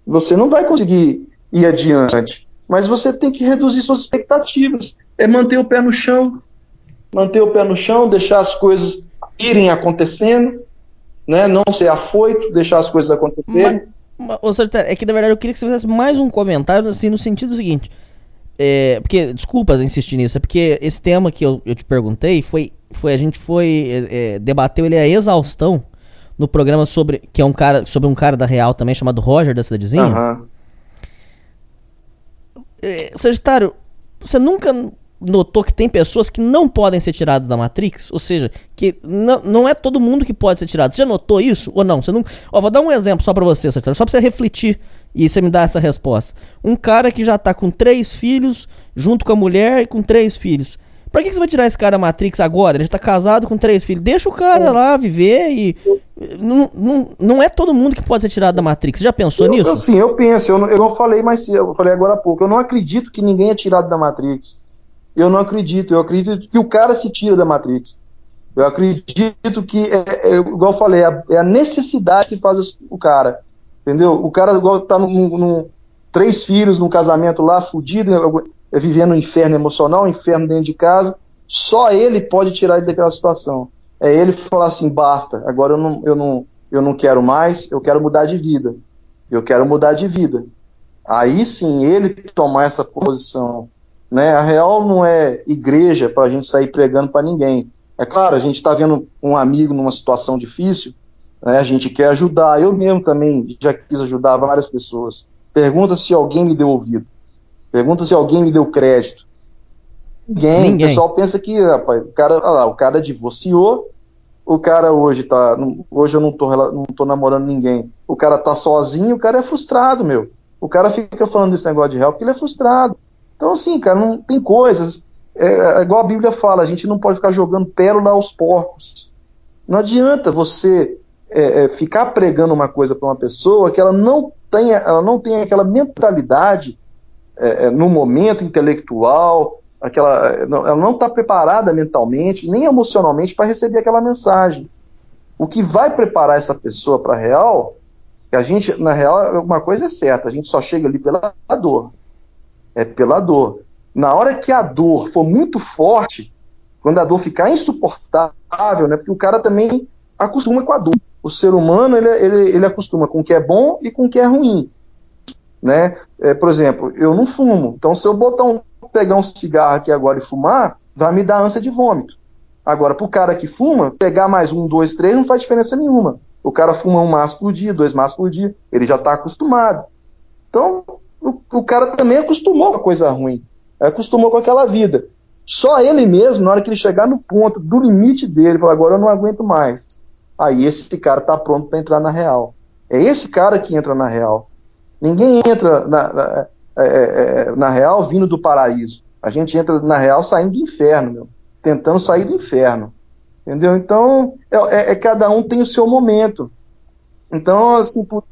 você não vai conseguir ir adiante. Mas você tem que reduzir suas expectativas. É manter o pé no chão. Manter o pé no chão, deixar as coisas irem acontecendo né? Não ser afoito, deixar as coisas acontecerem. Mas, é que na verdade eu queria que você fizesse mais um comentário assim no sentido seguinte. É, porque, desculpa insistir nisso, é porque esse tema que eu, eu te perguntei foi, foi a gente foi é, é, debateu ele a exaustão no programa sobre que é um cara sobre um cara da Real também chamado Roger da cidadezinha. Uhum. É, Sagitário, você nunca notou que tem pessoas que não podem ser tiradas da Matrix? Ou seja, que não, não é todo mundo que pode ser tirado. Você já notou isso ou não? Você não. Ó, vou dar um exemplo só pra você, só pra você refletir e você me dar essa resposta. Um cara que já tá com três filhos, junto com a mulher e com três filhos. Pra que, que você vai tirar esse cara da Matrix agora? Ele já tá casado com três filhos. Deixa o cara lá viver e. Não, não, não é todo mundo que pode ser tirado da Matrix. Você já pensou Eu, nisso? eu, sim, eu penso. Eu não, eu não falei mais cedo, eu falei agora há pouco. Eu não acredito que ninguém é tirado da Matrix. Eu não acredito. Eu acredito que o cara se tira da Matrix. Eu acredito que, é, é, igual eu falei, é a, é necessidade que faz o cara. Entendeu? O cara igual tá num, num- três filhos num casamento lá, fudido, é, vivendo um inferno emocional, um inferno dentro de casa. Só ele pode tirar ele daquela situação. É ele falar assim, basta, agora eu não, eu não, eu não quero mais, eu quero mudar de vida. Eu quero mudar de vida. Aí sim ele tomar essa posição. Né? A real não é igreja para a gente sair pregando para ninguém. É claro, a gente está vendo um amigo numa situação difícil, né? a gente quer ajudar. Eu mesmo também já quis ajudar várias pessoas. Pergunta se alguém me deu ouvido. Pergunta se alguém me deu crédito. Ninguém. Ninguém. O pessoal pensa que, rapaz, o cara, olha lá, o cara divorciou, o cara hoje tá. Hoje eu não tô, não tô namorando ninguém. O cara tá sozinho, o cara é frustrado, meu. O cara fica falando desse negócio de real porque ele é frustrado. Então, assim, cara, não tem coisas. É, é igual a Bíblia fala, a gente não pode ficar jogando pérola aos porcos. Não adianta você é, é, ficar pregando uma coisa para uma pessoa que ela não tenha, ela não tem aquela mentalidade é, é, no momento intelectual, aquela, é, não- ela não está preparada mentalmente nem emocionalmente para receber aquela mensagem. O que vai preparar essa pessoa para a real, a gente, na real, uma coisa é certa, a gente só chega ali pela dor. É pela dor. Na hora que a dor for muito forte, quando a dor ficar insuportável, né? Porque o cara também acostuma com a dor. O ser humano, ele, ele, ele acostuma com o que é bom e com o que é ruim. Né? É, por exemplo, eu não fumo. Então, se eu botar um, pegar um cigarro aqui agora e fumar, vai me dar ânsia de vômito. Agora, pro cara que fuma, pegar mais um, dois, três, não faz diferença nenhuma. O cara fuma um maço por dia, dois maços por dia, ele já está acostumado. Então, o, o cara também acostumou com a coisa ruim. Acostumou com aquela vida. Só ele mesmo, na hora que ele chegar no ponto do limite dele, falar, agora eu não aguento mais. Aí esse cara está pronto para entrar na real. É esse cara que entra na real. Ninguém entra na, na, é, é, na real vindo do paraíso. A gente entra na real saindo do inferno, meu. Tentando sair do inferno. Entendeu? Então, é, é, é cada um tem o seu momento. Então, assim, por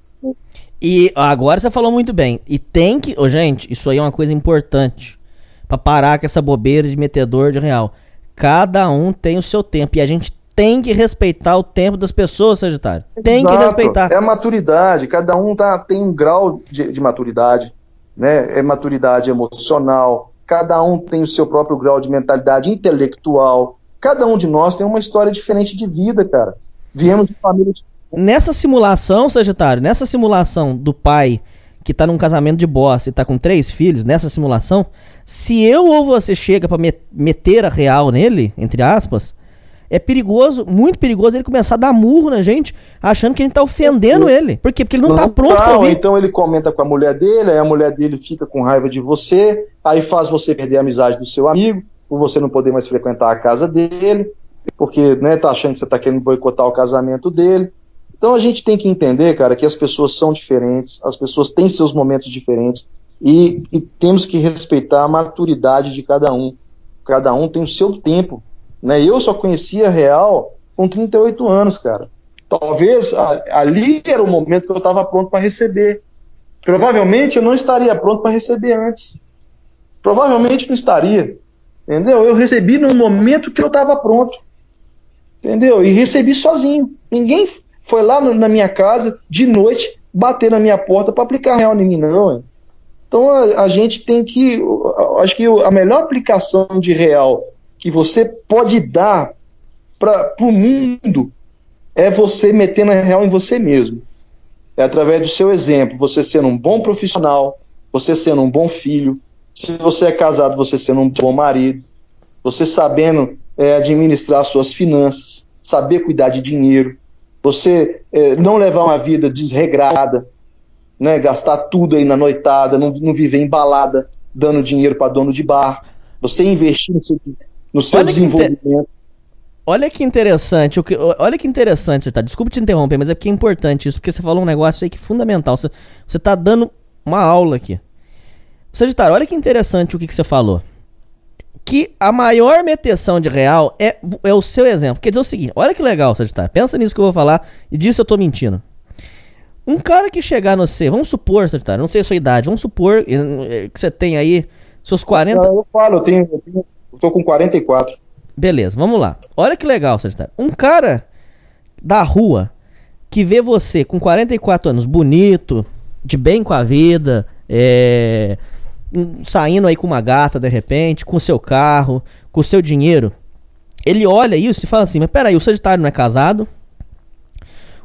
E agora você falou muito bem. E tem que. Gente, isso aí é uma coisa importante. Pra parar com essa bobeira de metedor de real. Cada um tem o seu tempo. E a gente tem que respeitar o tempo das pessoas, Sagitário. Tem que Exato. respeitar. É a maturidade, cada um tá, tem um grau de, de maturidade, né? É maturidade emocional, cada um tem o seu próprio grau de mentalidade intelectual. Cada um de nós tem uma história diferente de vida, cara. Viemos de família de Nessa simulação, Sagitário, nessa simulação do pai que tá num casamento de bosta e tá com três filhos, nessa simulação, se eu ou você chega pra me- meter a real nele, entre aspas, é perigoso, muito perigoso ele começar a dar murro na gente, achando que a gente tá ofendendo ele. Por quê? Porque ele não, tá pronto tá, pra ou ouvir. Então ele comenta com a mulher dele, aí a mulher dele fica com raiva de você, aí faz você perder a amizade do seu amigo, por você não poder mais frequentar a casa dele, porque né, tá achando que você tá querendo boicotar o casamento dele. Então a gente tem que entender, cara, que as pessoas são diferentes, as pessoas têm seus momentos diferentes e, e temos que respeitar a maturidade de cada um. Cada um tem o seu tempo. Né? Eu só conhecia real com 38 anos, cara. Talvez a- ali era o momento que eu estava pronto para receber. Provavelmente eu não estaria pronto para receber antes. Provavelmente não estaria. Entendeu? Eu recebi no momento que eu estava pronto. Entendeu? E recebi sozinho. Ninguém foi lá no- na minha casa de noite bater na minha porta para aplicar real em mim, não. hein? Então a, a gente tem que. Acho que a melhor aplicação de real que você pode dar para o mundo é você metendo a real em você mesmo. É através do seu exemplo, você sendo um bom profissional, você sendo um bom filho, se você é casado, você sendo um bom marido, você sabendo é, administrar suas finanças, saber cuidar de dinheiro, você é, não levar uma vida desregrada, né, gastar tudo aí na noitada, não, não viver embalada, dando dinheiro para dono de bar. Você investir no seu, no seu Olha que desenvolvimento. Olha que interessante, o que, olha que interessante, tá. Desculpa te interromper, mas é porque é importante isso, porque você falou um negócio aí que é fundamental. Você, você tá dando uma aula aqui. Sagitário, olha que interessante o que, que você falou. Que a maior meteção de real é, é o seu exemplo. Quer dizer o seguinte, olha que legal, Sagitário. Pensa nisso que eu vou falar e disso eu tô mentindo. Um cara que chegar no C, vamos supor, Sagitário, não sei a sua idade, vamos supor eh, que você tem aí seus 40. Não, eu falo, eu tenho, eu tenho. Tô com 44. Beleza, vamos lá. Olha que legal, Sagitário. Um cara da rua que vê você com 44 anos, bonito, de bem com a vida, é, um, saindo aí com uma gata de repente, com seu carro, com seu dinheiro. Ele olha isso e fala assim: Mas peraí, o Sagitário não é casado?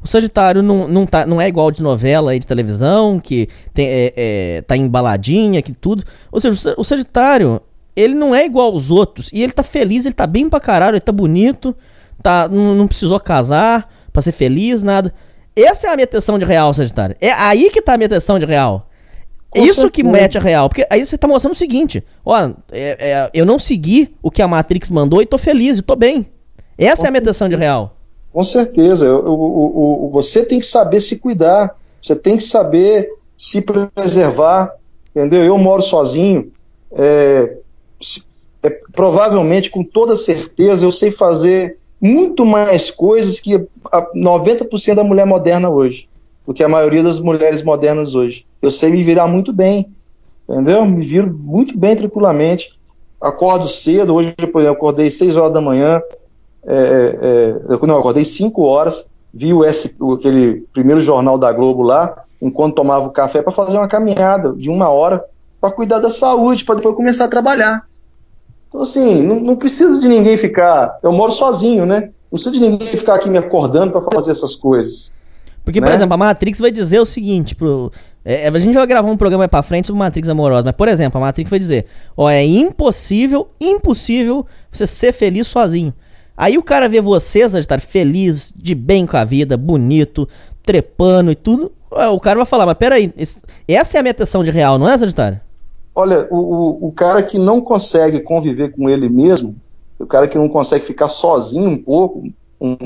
O Sagitário não, não, tá, não é igual de novela aí de televisão, que tem, é, é, tá embaladinha, que tudo. Ou seja, o Sagitário, ele não é igual aos outros. E ele tá feliz, ele tá bem pra caralho, ele tá bonito, tá, não, não precisou casar pra ser feliz, nada. Essa é a minha atenção de real, Sagitário. É aí que tá a minha atenção de real. Com Isso certeza. que mete a real. Porque aí você tá mostrando o seguinte: ó, é- é, eu não segui o que a Matrix mandou e tô feliz, e tô bem. Essa é a minha atenção de real. Com certeza. O- o- você tem que saber se cuidar. Você tem que saber se preservar. Entendeu? Eu moro sozinho. é, é, provavelmente, com toda certeza, eu sei fazer muito mais coisas que a 90% da mulher moderna hoje. Do que a maioria das mulheres modernas hoje. Eu sei me virar muito bem. Entendeu? Me viro muito bem tranquilamente. Acordo cedo. Hoje, por exemplo, acordei 6 horas da manhã. é, é, eu, não, acordei 5 horas, vi o S, aquele primeiro jornal da Globo lá, enquanto tomava o café, para fazer uma caminhada de uma hora para cuidar da saúde, para depois começar a trabalhar. Então, assim, não, não preciso de ninguém ficar. Eu moro sozinho, né? Não precisa de ninguém ficar aqui me acordando para fazer essas coisas. Porque, por Né? exemplo, a Matrix vai dizer o seguinte: pro, é, a gente vai gravar um programa pra frente sobre Matrix amorosa, mas, por exemplo, a Matrix vai dizer: ó, é impossível, impossível você ser feliz sozinho. Aí o cara vê você, Sagitário, feliz, de bem com a vida, bonito, trepando e tudo. O cara vai falar, mas peraí, essa é a minha atenção de real, não é, Sagitário? Olha, o, o, cara que não consegue conviver com ele mesmo, o cara que não consegue ficar sozinho um pouco, um,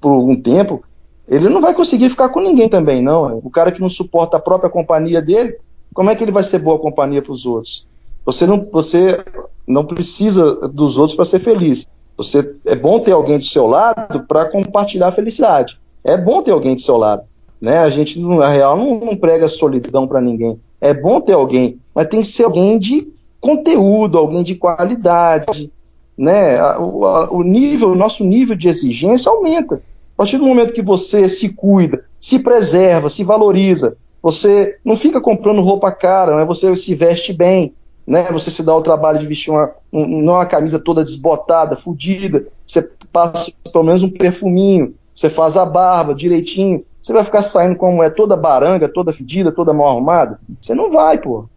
por um tempo, ele não vai conseguir ficar com ninguém também, não. O cara que não suporta a própria companhia dele, como é que ele vai ser boa companhia para os outros? Você não, você não precisa dos outros para ser feliz. Você é bom ter alguém do seu lado para compartilhar a felicidade. É bom ter alguém do seu lado, né? A gente na real não, não prega solidão para ninguém. É bom ter alguém, mas tem que ser alguém de conteúdo, alguém de qualidade, né? O, o nível, o nosso nível de exigência aumenta. A partir do momento que você se cuida, se preserva, se valoriza, você não fica comprando roupa cara, né? Você se veste bem, né? Você se dá o trabalho de vestir uma, um, não uma camisa toda desbotada, fodida. Você passa pelo menos um perfuminho, você faz a barba direitinho. Você vai ficar saindo como é toda baranga, toda fedida, toda mal arrumada? Você não vai, pô.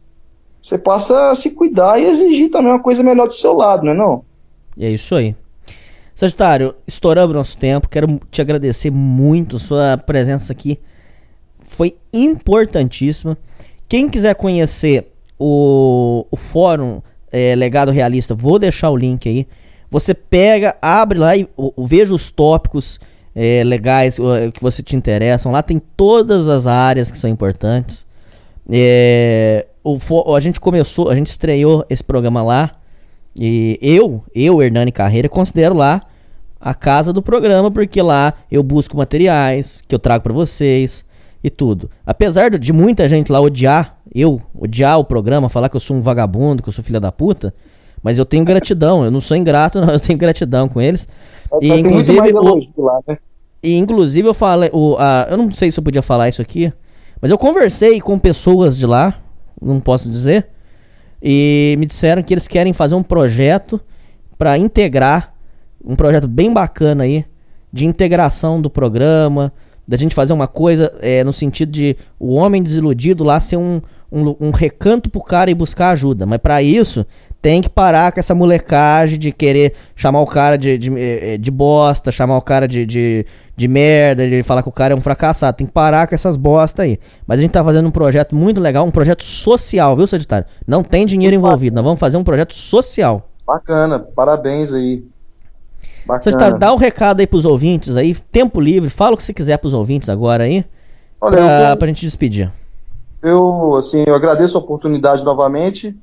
Você passa a se cuidar e exigir também uma coisa melhor do seu lado, não é não? É isso aí. Sagitário, estouramos nosso tempo. Quero te agradecer muito. Sua presença aqui foi importantíssima. Quem quiser conhecer o, o fórum é, Legado Realista, vou deixar o link aí. Você pega, abre lá e o- veja os tópicos é, legais o- que você te interessam. Lá tem todas as áreas que são importantes. É, o, a gente começou, a gente estreou esse programa lá. E eu, eu, Hernani Carreira, considero lá a casa do programa, porque lá eu busco materiais que eu trago pra vocês e tudo. Apesar de muita gente lá odiar, eu odiar o programa, falar que eu sou um vagabundo, que eu sou filha da puta, mas eu tenho gratidão, eu não sou ingrato, não, eu tenho gratidão com eles. E muito inclusive, o- lá, né? E inclusive eu falei, o, a, eu não sei se eu podia falar isso aqui, mas eu conversei com pessoas de lá, não posso dizer, e me disseram que eles querem fazer um projeto para integrar, um projeto bem bacana aí, de integração do programa, da gente fazer uma coisa é, no sentido de o homem desiludido lá ser um, um, um recanto pro cara e buscar ajuda. Mas para isso, tem que parar com essa molecagem de querer chamar o cara de, de, eh, de bosta, chamar o cara de, de, de merda, de falar que o cara é um fracassado. Tem que parar com essas bosta aí. Mas a gente tá fazendo um projeto muito legal, um projeto social, viu, Sagitário? Não tem dinheiro envolvido, nós vamos fazer um projeto social. Bacana, parabéns aí. Bacana. Tá, dá um recado aí pros ouvintes aí, tempo livre, fala o que você quiser pros ouvintes agora aí, Olha, pra, tô... pra gente despedir. Eu, assim, eu agradeço a oportunidade novamente,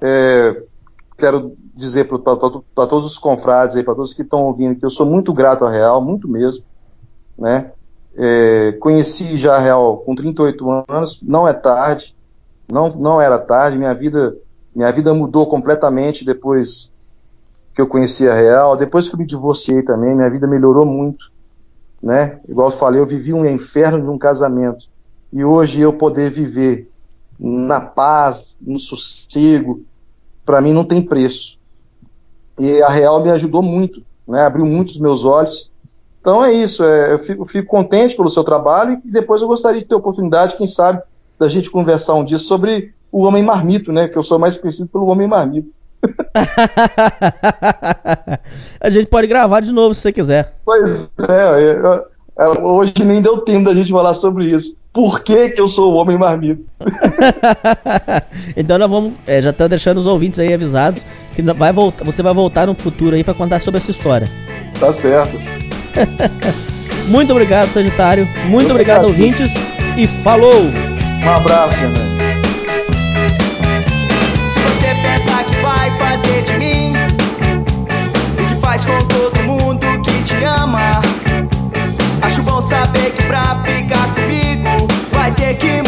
é, quero dizer para todos os confrades aí, para todos que estão ouvindo, que eu sou muito grato à Real, muito mesmo, né, é, conheci já a Real com 38 anos, não é tarde, não, não era tarde, minha vida, minha vida mudou completamente depois que eu conheci a Real, depois que eu me divorciei também, minha vida melhorou muito, né? Igual eu falei, eu vivi um inferno de um casamento e hoje eu poder viver na paz, no sossego, para mim não tem preço. E a Real me ajudou muito, né? Abriu muito os meus olhos. Então é isso, é, eu, fico, fico contente pelo seu trabalho e depois eu gostaria de ter oportunidade, quem sabe, da gente conversar um dia sobre o Homem Marmito, né? Que eu sou mais conhecido pelo Homem Marmito. a gente pode gravar de novo se você quiser. Pois é, eu, eu, hoje nem deu tempo da gente falar sobre isso. Por que, que eu sou o Homem Marmito? então nós vamos, é, já tá deixando os ouvintes aí avisados que vai voltar, você vai voltar no futuro aí para contar sobre essa história. Tá certo. Muito obrigado, Sagitário. Muito obrigado, ouvintes. E falou! Um abraço, né? Se você pensa que vai fazer de mim o que faz com todo mundo que te ama, acho bom saber que pra ficar comigo vai ter que